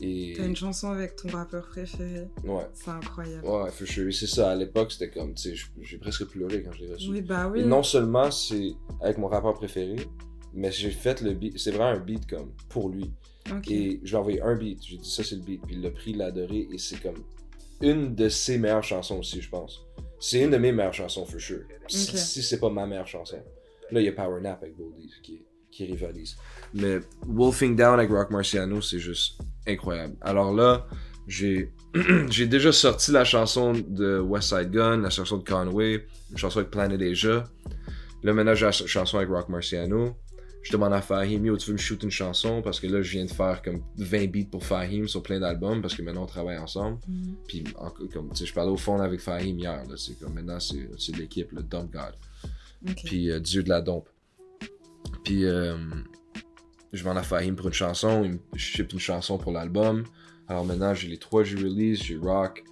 T'as une chanson avec ton rappeur préféré. Ouais. C'est incroyable. Ouais, for sure. C'est ça, à l'époque, c'était comme, tu sais, j'ai presque pleuré quand je l'ai reçu. Oui, bah oui. Et non seulement c'est avec mon rappeur préféré, mais j'ai fait le beat, c'est vraiment un beat comme pour lui. Et je lui ai envoyé un beat, j'ai dit ça c'est le beat, puis il l'a pris, il l'a adoré, et c'est comme une de ses meilleures chansons aussi, je pense. C'est une de mes meilleures chansons, for sure. Si, c'est pas ma meilleure chanson. Là, il y a Power Nap avec Boldy qui, qui rivalise. Mais Wolfing Down avec Rock Marciano, c'est juste incroyable. Alors là, j'ai j'ai déjà sorti la chanson de West Side Gun, la chanson de Conway, une chanson avec Planet Asia. Là, maintenant, j'ai la chanson avec Rock Marciano. Je demande à Fahim, yo, tu veux me shoot une chanson? Parce que là, je viens de faire comme 20 beats pour Fahim sur plein d'albums, parce que maintenant on travaille ensemble. Mm. Puis, en- comme, tu sais, je parlais au fond avec Fahim hier, là. C'est comme maintenant, c'est l'équipe, le Dump God. Puis euh, Dieu de la dompe. Puis euh, je m'en à Fahim pour une chanson, il me ship une chanson pour l'album. Alors maintenant j'ai les trois que j'ai release, j'ai Rock,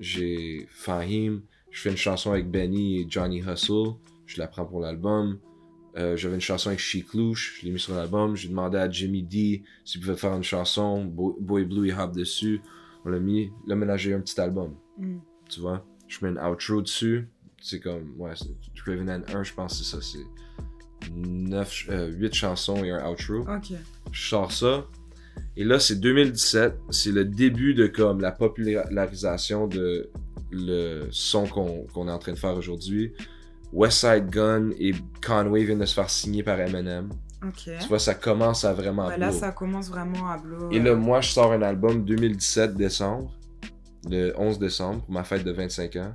j'ai Fahim, je fais une chanson avec Benny et Johnny Hustle, je la prends pour l'album. Euh, J'avais une chanson avec Chic Louche, je l'ai mis sur l'album. J'ai demandé à Jimmy D s'il pouvait faire une chanson. Bo- Boy Blue, il hop dessus. On l'a mis. Là, j'ai un petit album. Mm. Tu vois? Je mets une outro dessus. C'est comme, ouais, Craven and 1, je pense que c'est ça. C'est 9, 8 chansons et un outro. Ok. Je sors ça. Et là, c'est 2017. C'est le début de comme la popularisation de le son qu'on qu'on est en train de faire aujourd'hui. West Side Gun et Conway viennent de se faire signer par Eminem. Tu vois, ça commence à vraiment Ouais, là, blow. ça commence vraiment à blow. Et là, moi, je sors un album 2017 décembre, le 11 décembre, pour ma fête de 25 ans.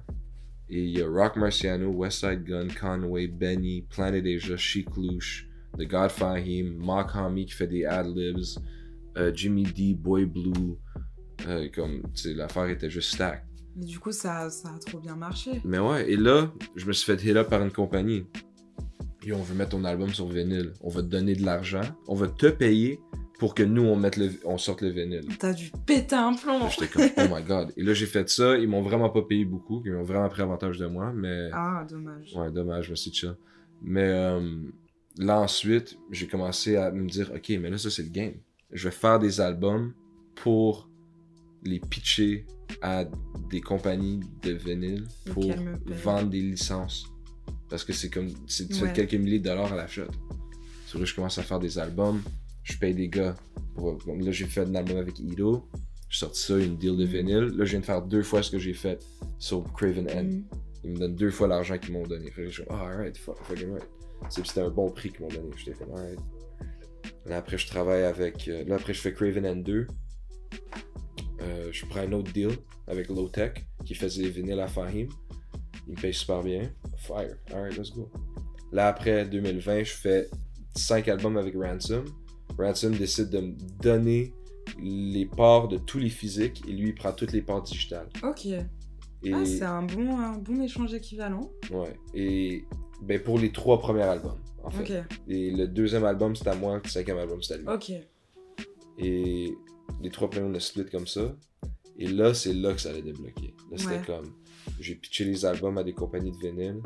Et il y a Rock Marciano, West Side Gun, Conway, Benny, Planet Asia, Chic Louche, The God Fahim, Mark Hami qui fait des ad-libs, euh, Jimmy D, Boy Blue. euh, comme, tu sais, l'affaire était juste stack. Et du coup, ça, ça a trop bien marché. Mais ouais, et là, je me suis fait hit up par une compagnie. Et on veut mettre ton album sur vinyle. On va te donner de l'argent. On va te payer pour que nous, on, mette le, on sorte le vinyle. T'as dû péter un plomb. J'étais comme, oh my god. Et là, j'ai fait ça. Ils m'ont vraiment pas payé beaucoup. Ils m'ont vraiment pris avantage de moi. Mais, Ah, dommage. ouais, dommage, merci de ça. Mais euh, là, ensuite, j'ai commencé à me dire, ok, mais là, ça, c'est le game. Je vais faire des albums pour les pitcher à des compagnies de vinyle pour vendre des licences. Parce que c'est comme, c'est- tu Ouais. fais quelques milliers de dollars à la. Sur je commence à faire des albums. Je paye des gars. Pour, là, j'ai fait un album avec Ido. J'ai sorti ça, une deal de Mm. vinyle. Là, je viens de faire deux fois ce que j'ai fait sur Craven End. Mm. Ils me donnent deux fois l'argent qu'ils m'ont donné. Fait que je suis ah, alright, fuck, fucking right. C'est- C'était un bon prix qu'ils m'ont donné. J'étais comme, alright. Là, après, je travaille avec. euh, là, après, je fais Craven End 2. Euh, je prends un autre deal avec Low Tech qui faisait les vinyles à Fahim. Il me paye super bien. Fire. Alright, let's go. Là, après 2020, je fais 5 albums avec Ransom. Ransom décide de me donner les parts de tous les physiques et lui, il prend toutes les parts digitales. Ok. Et, Ah, c'est un bon, un bon échange équivalent. ouais, et ben, pour les trois premiers albums, en fait. Et le deuxième album, c'était à moi, le cinquième album, c'était à lui. Ok. Et les trois premiers, on a split comme ça. Et là, c'est là que ça allait débloquer. Là, c'était Ouais. comme. J'ai pitché les albums à des compagnies de vinyle.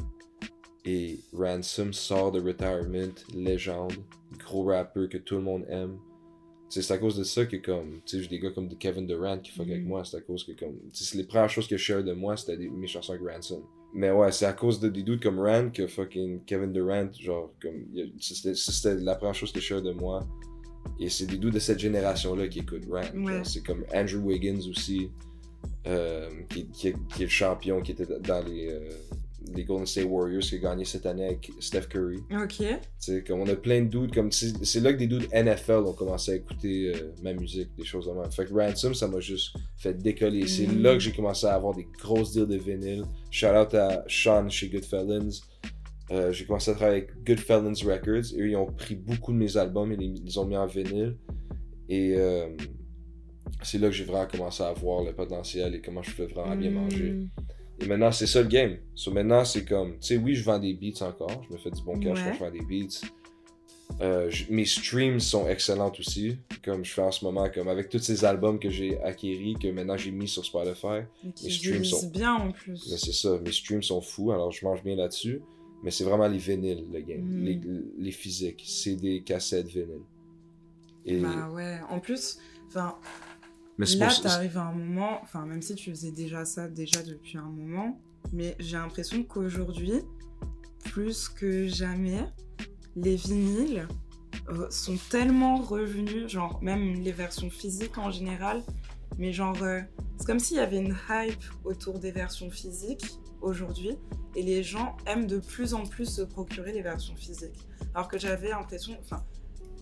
Et Ransom sort de Retirement, légende, gros rappeur que tout le monde aime. C'est à cause de ça que, comme. Tu sais, j'ai des gars comme Kevin Durant qui fuck avec Mhm. moi. C'est à cause que, comme. C'est les premières choses que je share de moi, c'était des- mes chansons avec Ransom. Mais ouais, c'est à cause de des doutes comme Rand que fucking Kevin Durant, genre, comme. a- c'était la première chose que je share de moi. Et c'est des doux de cette génération-là qui écoutent. Ouais. C'est comme Andrew Wiggins aussi, euh, qui, qui est, qui est le champion, qui était dans les, euh, les Golden State Warriors, qui a gagné cette année avec Steph Curry. Ok. Tu sais, comme on a plein de dudes, comme c'est c'est là que des dudes NFL ont commencé à écouter euh, ma musique, des choses comme ça. Fait que Ransom, ça m'a juste fait décoller. C'est Mm. là que j'ai commencé à avoir des grosses deals de vinyle. Shout out à Sean chez Goodfellas. Euh, j'ai commencé à travailler avec Goodfellas Records. Eux, ils ont pris beaucoup de mes albums et les, ils les ont mis en vinyle. Et euh, c'est là que j'ai vraiment commencé à voir le potentiel et comment je peux vraiment bien manger. Mm. Et maintenant, c'est ça le game. So, maintenant, c'est comme, tu sais, oui, je vends des beats encore. Je me fais du bon cash Ouais. quand je vends des beats. Euh, je- mes streams sont excellents aussi. Comme je fais en ce moment, comme avec tous ces albums que j'ai acquéris, que maintenant j'ai mis sur Spotify. Et Les streams sont- bien en plus. C'est ça, mes streams sont fous, alors je mange bien là-dessus. Mais c'est vraiment les vinyles, le game. Mm. Les, les physiques, CD, cassettes, vinyle. Et, Bah ouais. En plus, enfin, mais c'est là, t'arrives à un moment, enfin, même si tu faisais déjà ça déjà depuis un moment, mais j'ai l'impression qu'aujourd'hui, plus que jamais, les vinyles euh, sont tellement revenus, genre même les versions physiques en général, mais genre, euh, c'est comme s'il y avait une hype autour des versions physiques aujourd'hui, et les gens aiment de plus en plus se procurer les versions physiques. Alors que j'avais l'impression, enfin,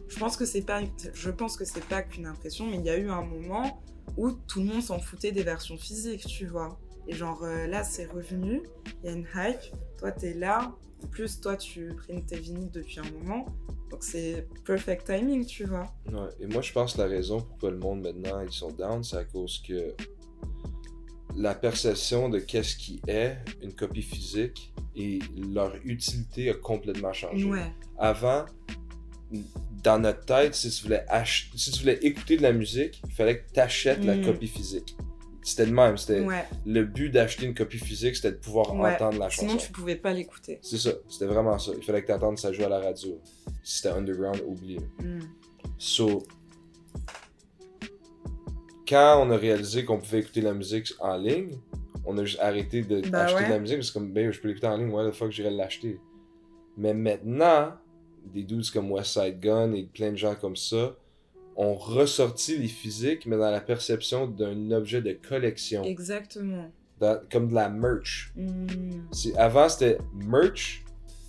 je pense que c'est pas, je pense que c'est pas qu'une impression, mais il y a eu un moment où tout le monde s'en foutait des versions physiques, tu vois. Et genre euh, là, c'est revenu, il y a une hype. Toi, t'es là. Plus toi, tu printes tes vinyles depuis un moment. Donc c'est perfect timing, tu vois. Ouais, et moi je pense que la raison pourquoi le monde maintenant ils sont down, c'est à cause que la perception de qu'est-ce qui est une copie physique et leur utilité a complètement changé. Ouais. Avant, dans notre tête, si tu voulais ach- si tu voulais écouter de la musique, il fallait que tu achètes la Mm. copie physique. C'était le même, c'était Ouais. le but d'acheter une copie physique, c'était de pouvoir Ouais. entendre la chanson. Sinon, tu pouvais pas l'écouter. C'est ça, c'était vraiment ça. Il fallait que tu entendes ça jouer à la radio. Si c'était underground, oublie. Mm. So, quand on a réalisé qu'on pouvait écouter la musique en ligne, on a juste arrêté de Bah acheter ouais. de la musique parce que comme, ben, je peux l'écouter en ligne, ouais, la fois que j'irai l'acheter. Mais maintenant, des dudes comme Westside Gun et plein de gens comme ça ont ressorti les physiques, mais dans la perception d'un objet de collection, Exactement. dans- comme de la merch. Mm. Avant, c'était merch,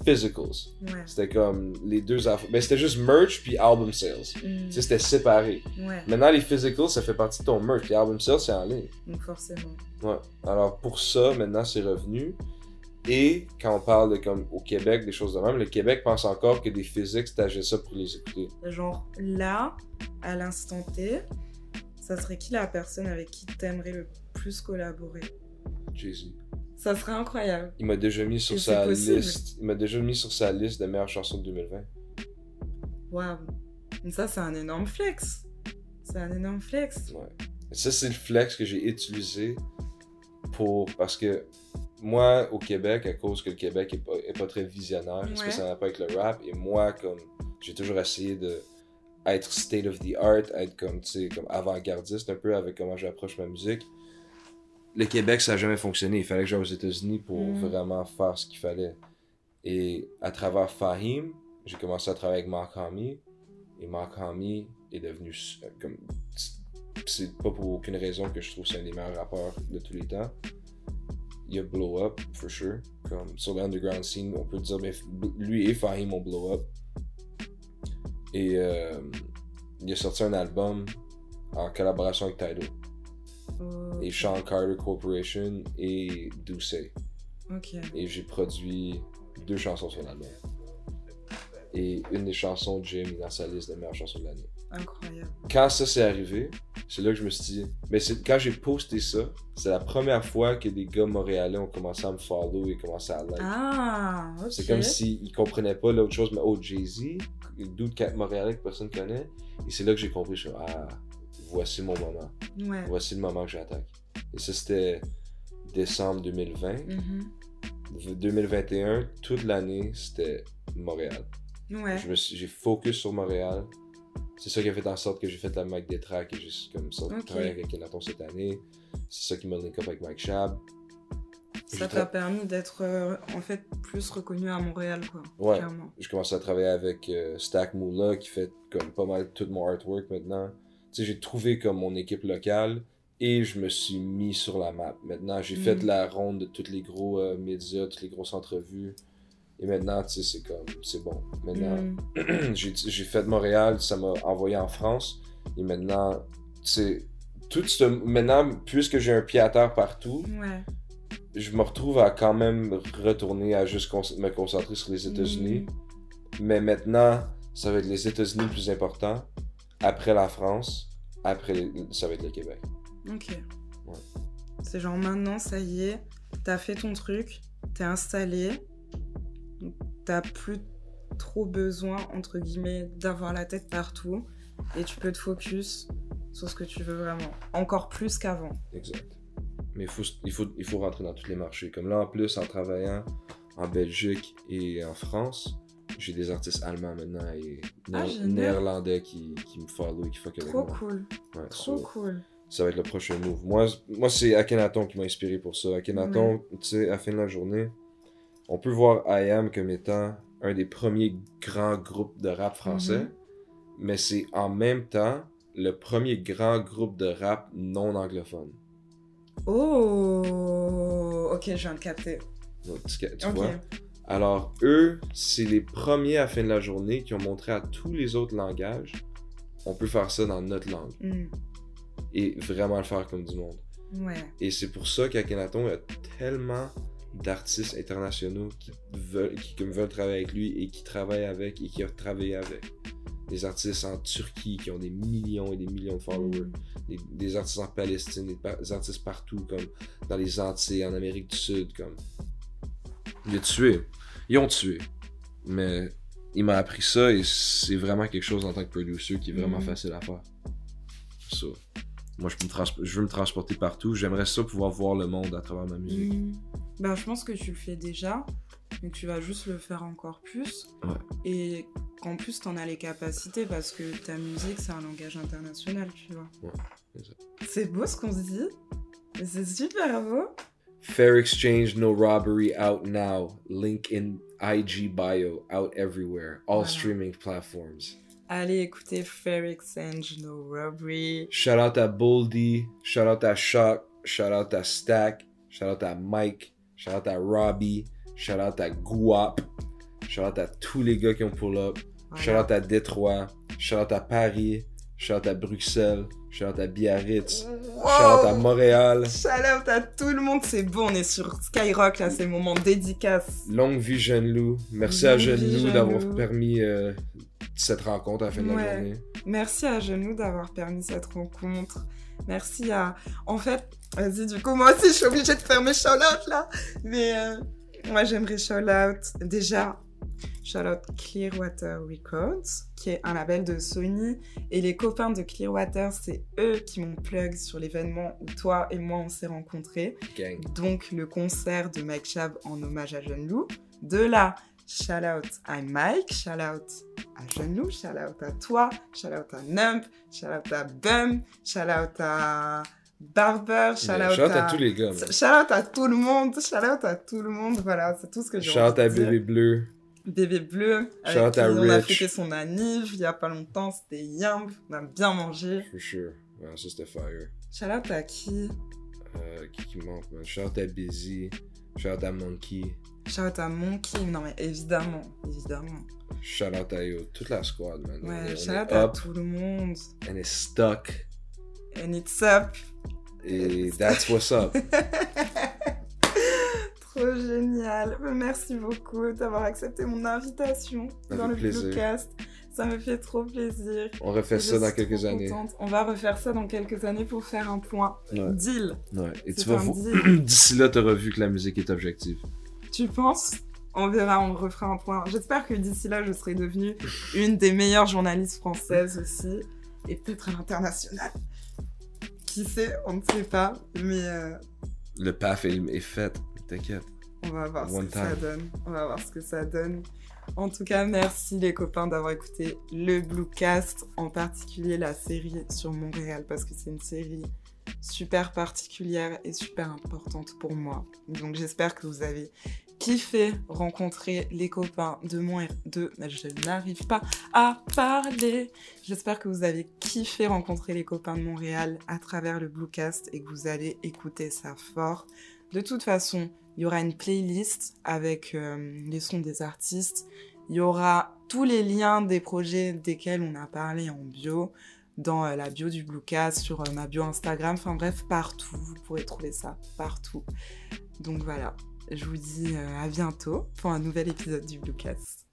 physicals. Ouais. C'était comme les deux affaires. Ben, c'était juste merch puis album sales. Mm. Tu sais, c'était séparé. Ouais. Maintenant, les physicals, ça fait partie de ton merch. Les album sales, c'est en ligne. Donc forcément. Ouais. Alors, pour ça, maintenant, c'est revenu. Et quand on parle de comme au Québec, des choses de même, le Québec pense encore que des physiques, t'achètes ça pour les écouter. Genre là, à l'instant T, ça serait qui la personne avec qui t'aimerais le plus collaborer? Jay-Z. Ça serait incroyable. Il m'a déjà mis sur Et sa liste. Il m'a déjà mis sur sa liste des meilleures chansons de 2020. Waouh. Ça, c'est un énorme flex. C'est un énorme flex. Ouais. Ça, c'est le flex que j'ai utilisé pour. Parce que moi, au Québec, à cause que le Québec est pas, est pas très visionnaire, Ouais. spécialement pas avec le rap, et moi, comme. J'ai toujours essayé de être state of the art, être comme, tu sais, comme avant-gardiste un peu avec comment j'approche ma musique. Le Québec, ça n'a jamais fonctionné. Il fallait que j'aille aux États-Unis pour Mm. vraiment faire ce qu'il fallait. Et à travers Fahim, j'ai commencé à travailler avec Mark Hamill. Et Mark Hamill est devenu comme c'est pas pour aucune raison que je trouve que c'est un des meilleurs rappeurs de tous les temps. Il a blow up, for sure. Comme sur l'underground scene, on peut dire, mais lui et Fahim ont blow up. Et euh, il a sorti un album en collaboration avec Tidal. Oh, Et Sean Carter Corporation et Duce. Ok. Et j'ai produit deux chansons sur l'album. Et une des chansons, Jim est dans sa liste des meilleures chansons de l'année Incroyable. quand ça s'est arrivé, c'est là que je me suis dit. Mais c'est quand j'ai posté ça, c'est la première fois que des gars montréalais ont commencé à me follow et commencé à like. Ah, c'est comme s'ils comprenaient pas l'autre chose, mais oh, Jay-Z, le dude ca- montréalais que personne connaît. Et c'est là que j'ai compris, je suis ah, voici mon moment. Ouais. Voici le moment que j'attaque. Et ça, c'était décembre 2020. Mhm. 2021, toute l'année, c'était Montréal. Ouais. Je j'ai focus sur Montréal. C'est ça qui a fait en sorte que j'ai fait la Mike des tracks et j'ai comme ça Ok. travaillé avec Kenaton cette année. C'est ça qui m'a link up avec Mike Shab. Ça t'a permis d'être euh, en fait plus reconnu à Montréal, quoi. Ouais. Clairement. J'ai commencé à travailler avec euh, Stack Moula qui fait comme pas mal tout mon artwork maintenant. J'ai trouvé comme mon équipe locale et je me suis mis sur la map. Maintenant, j'ai Mm. fait la ronde de tous les gros euh, médias, toutes les grosses entrevues. Et maintenant, tu sais, c'est comme, c'est bon. Maintenant, Mm. j'ai fait Montréal, ça m'a envoyé en France. Et maintenant, c'est tout ce maintenant puisque j'ai un pied à terre partout, Ouais. je me retrouve à quand même retourner à juste con- me concentrer sur les États-Unis. Mais maintenant, ça va être les États-Unis le plus important. Après la France, après ça va être le Québec. Ok. Ouais. C'est genre maintenant, ça y est, t'as fait ton truc, t'es installé, t'as plus trop besoin, entre guillemets, d'avoir la tête partout, et tu peux te focus sur ce que tu veux vraiment. Encore plus qu'avant. Exact. Mais faut, il, faut, il faut rentrer dans tous les marchés. Comme là, en plus, en travaillant en Belgique et en France, j'ai des artistes allemands maintenant et Ah, néerlandais qui, qui me follow et qui fuck avec Trop moi. cool, Ouais, trop so, cool. ça va être le prochain move. Moi, moi c'est Akhenaton qui m'a inspiré pour ça. Akhenaton, tu sais, à la fin de la journée, on peut voir I Am comme étant un des premiers grands groupes de rap français, Mhm. mais c'est en même temps le premier grand groupe de rap non anglophone. Oh, ok, je viens de capter. Donc, tu, vois? Alors, eux, c'est les premiers à la fin de la journée qui ont montré à tous les autres langages, on peut faire ça dans notre langue Mm. et vraiment le faire comme du monde. Ouais. Et c'est pour ça qu'à Kenaton, il y a tellement d'artistes internationaux qui veulent, qui comme veulent travailler avec lui et qui travaillent avec et qui ont travaillé avec. Des artistes en Turquie qui ont des millions et des millions de followers. Mm. Des, des artistes en Palestine, des, pa- des artistes partout, comme dans les Antilles, en Amérique du Sud, comme. Il a tué. Ils ont tué. Mais il m'a appris ça et c'est vraiment quelque chose en tant que producer qui est vraiment Mhm. facile à faire. Ça. Moi, je, peux me je veux me transporter partout. J'aimerais ça pouvoir voir le monde à travers ma musique. Mm. Ben, je pense que tu le fais déjà, mais tu vas juste le faire encore plus. Ouais. Et qu'en plus, t'en as les capacités parce que ta musique, c'est un langage international, tu vois. Ouais, c'est beau ce qu'on se dit. C'est super beau. Fair exchange, no robbery, out now. Link in IG bio, out everywhere. All Voilà. streaming platforms. Allez écouter Fair Exchange, No Robbery. Shout out à Boldy, shout out à Shock, shout out à Stack, shout out à Mike, shout out à Robbie, shout out à Guap, shout out à tous les gars qui ont pull up, Voilà. shout out à Détroit, shout out à Paris, shout out à Bruxelles, shout out à Biarritz, Wow. shout out à Montréal. Shout out à tout le monde, c'est bon, on est sur Skyrock là, c'est le moment dédicace. Longue vie Jeune Loup. Merci à Jeune vie, Loup Jeune d'avoir Loup. permis euh, cette rencontre à la fin de la journée. Merci à Genou d'avoir permis cette rencontre. Merci à. En fait, vas-y, du coup, moi aussi, je suis obligée de faire mes shout-out là. Mais euh, moi, j'aimerais shout-out. Déjà, shout-out Clearwater Records, qui est un label de Sony. Et les copains de Clearwater, c'est eux qui m'ont plug sur l'événement où toi et moi, on s'est rencontrés. Gang. donc le concert de Mike Chab en hommage à Jeune Loup. De là, shout out à Mike, shout out à Jeune Loup, shout out à toi, shout out à Nump, shout out à Bum, shout out à Barber, shout out, Shout out à... à tous les gars. man. Shout out à tout le monde, shout out à tout le monde, voilà, c'est tout ce que j'ai Shout out à. Bébé Bleu. Bébé bleu, avec qui on a fêté son anniv il y a pas longtemps, c'était yamb, on a bien mangé. For sure. Ouais, ça c'était fire. Shout out à qui? Euh, qui qui manque, man? Shout out à Busy. Shout out à Monkey. Shout out à Monkey, non mais évidemment, évidemment. Shout out à yo, toute la squad, man. Ouais, on shout out à tout le monde. and it's stuck. And it's up. Et that's what's up. Trop génial. Merci beaucoup d'avoir accepté mon invitation dans le plaisir. Bluecast. Ça me fait trop plaisir. On refait ça dans quelques années. contente. On va refaire ça dans quelques années pour faire un point. Ouais. Deal. ouais. Et tu vas vo-. D'ici là, t'auras vu que la musique est objective. Tu penses? On verra, on refera un point. J'espère que d'ici là, je serai devenue une des meilleures journalistes françaises aussi. Et peut-être à l'international. Qui sait On ne sait pas. Mais euh, Le paf est, est fait. T'inquiète. On va voir One ce que ça donne. On va voir ce que ça donne. En tout cas, merci les copains d'avoir écouté le Bluecast, en particulier la série sur Montréal, parce que c'est une série super particulière et super importante pour moi. Donc j'espère que vous avez kiffé rencontrer les copains de mon de je n'arrive pas à parler. J'espère que vous avez kiffé rencontrer les copains de Montréal à travers le Bluecast et que vous allez écouter ça fort. De toute façon, il y aura une playlist avec euh, les sons des artistes. Il y aura tous les liens des projets desquels on a parlé en bio, dans euh, la bio du Bluecast, sur euh, ma bio Instagram, enfin bref, partout. Vous pourrez trouver ça partout. Donc voilà, je vous dis à bientôt pour un nouvel épisode du Bluecast.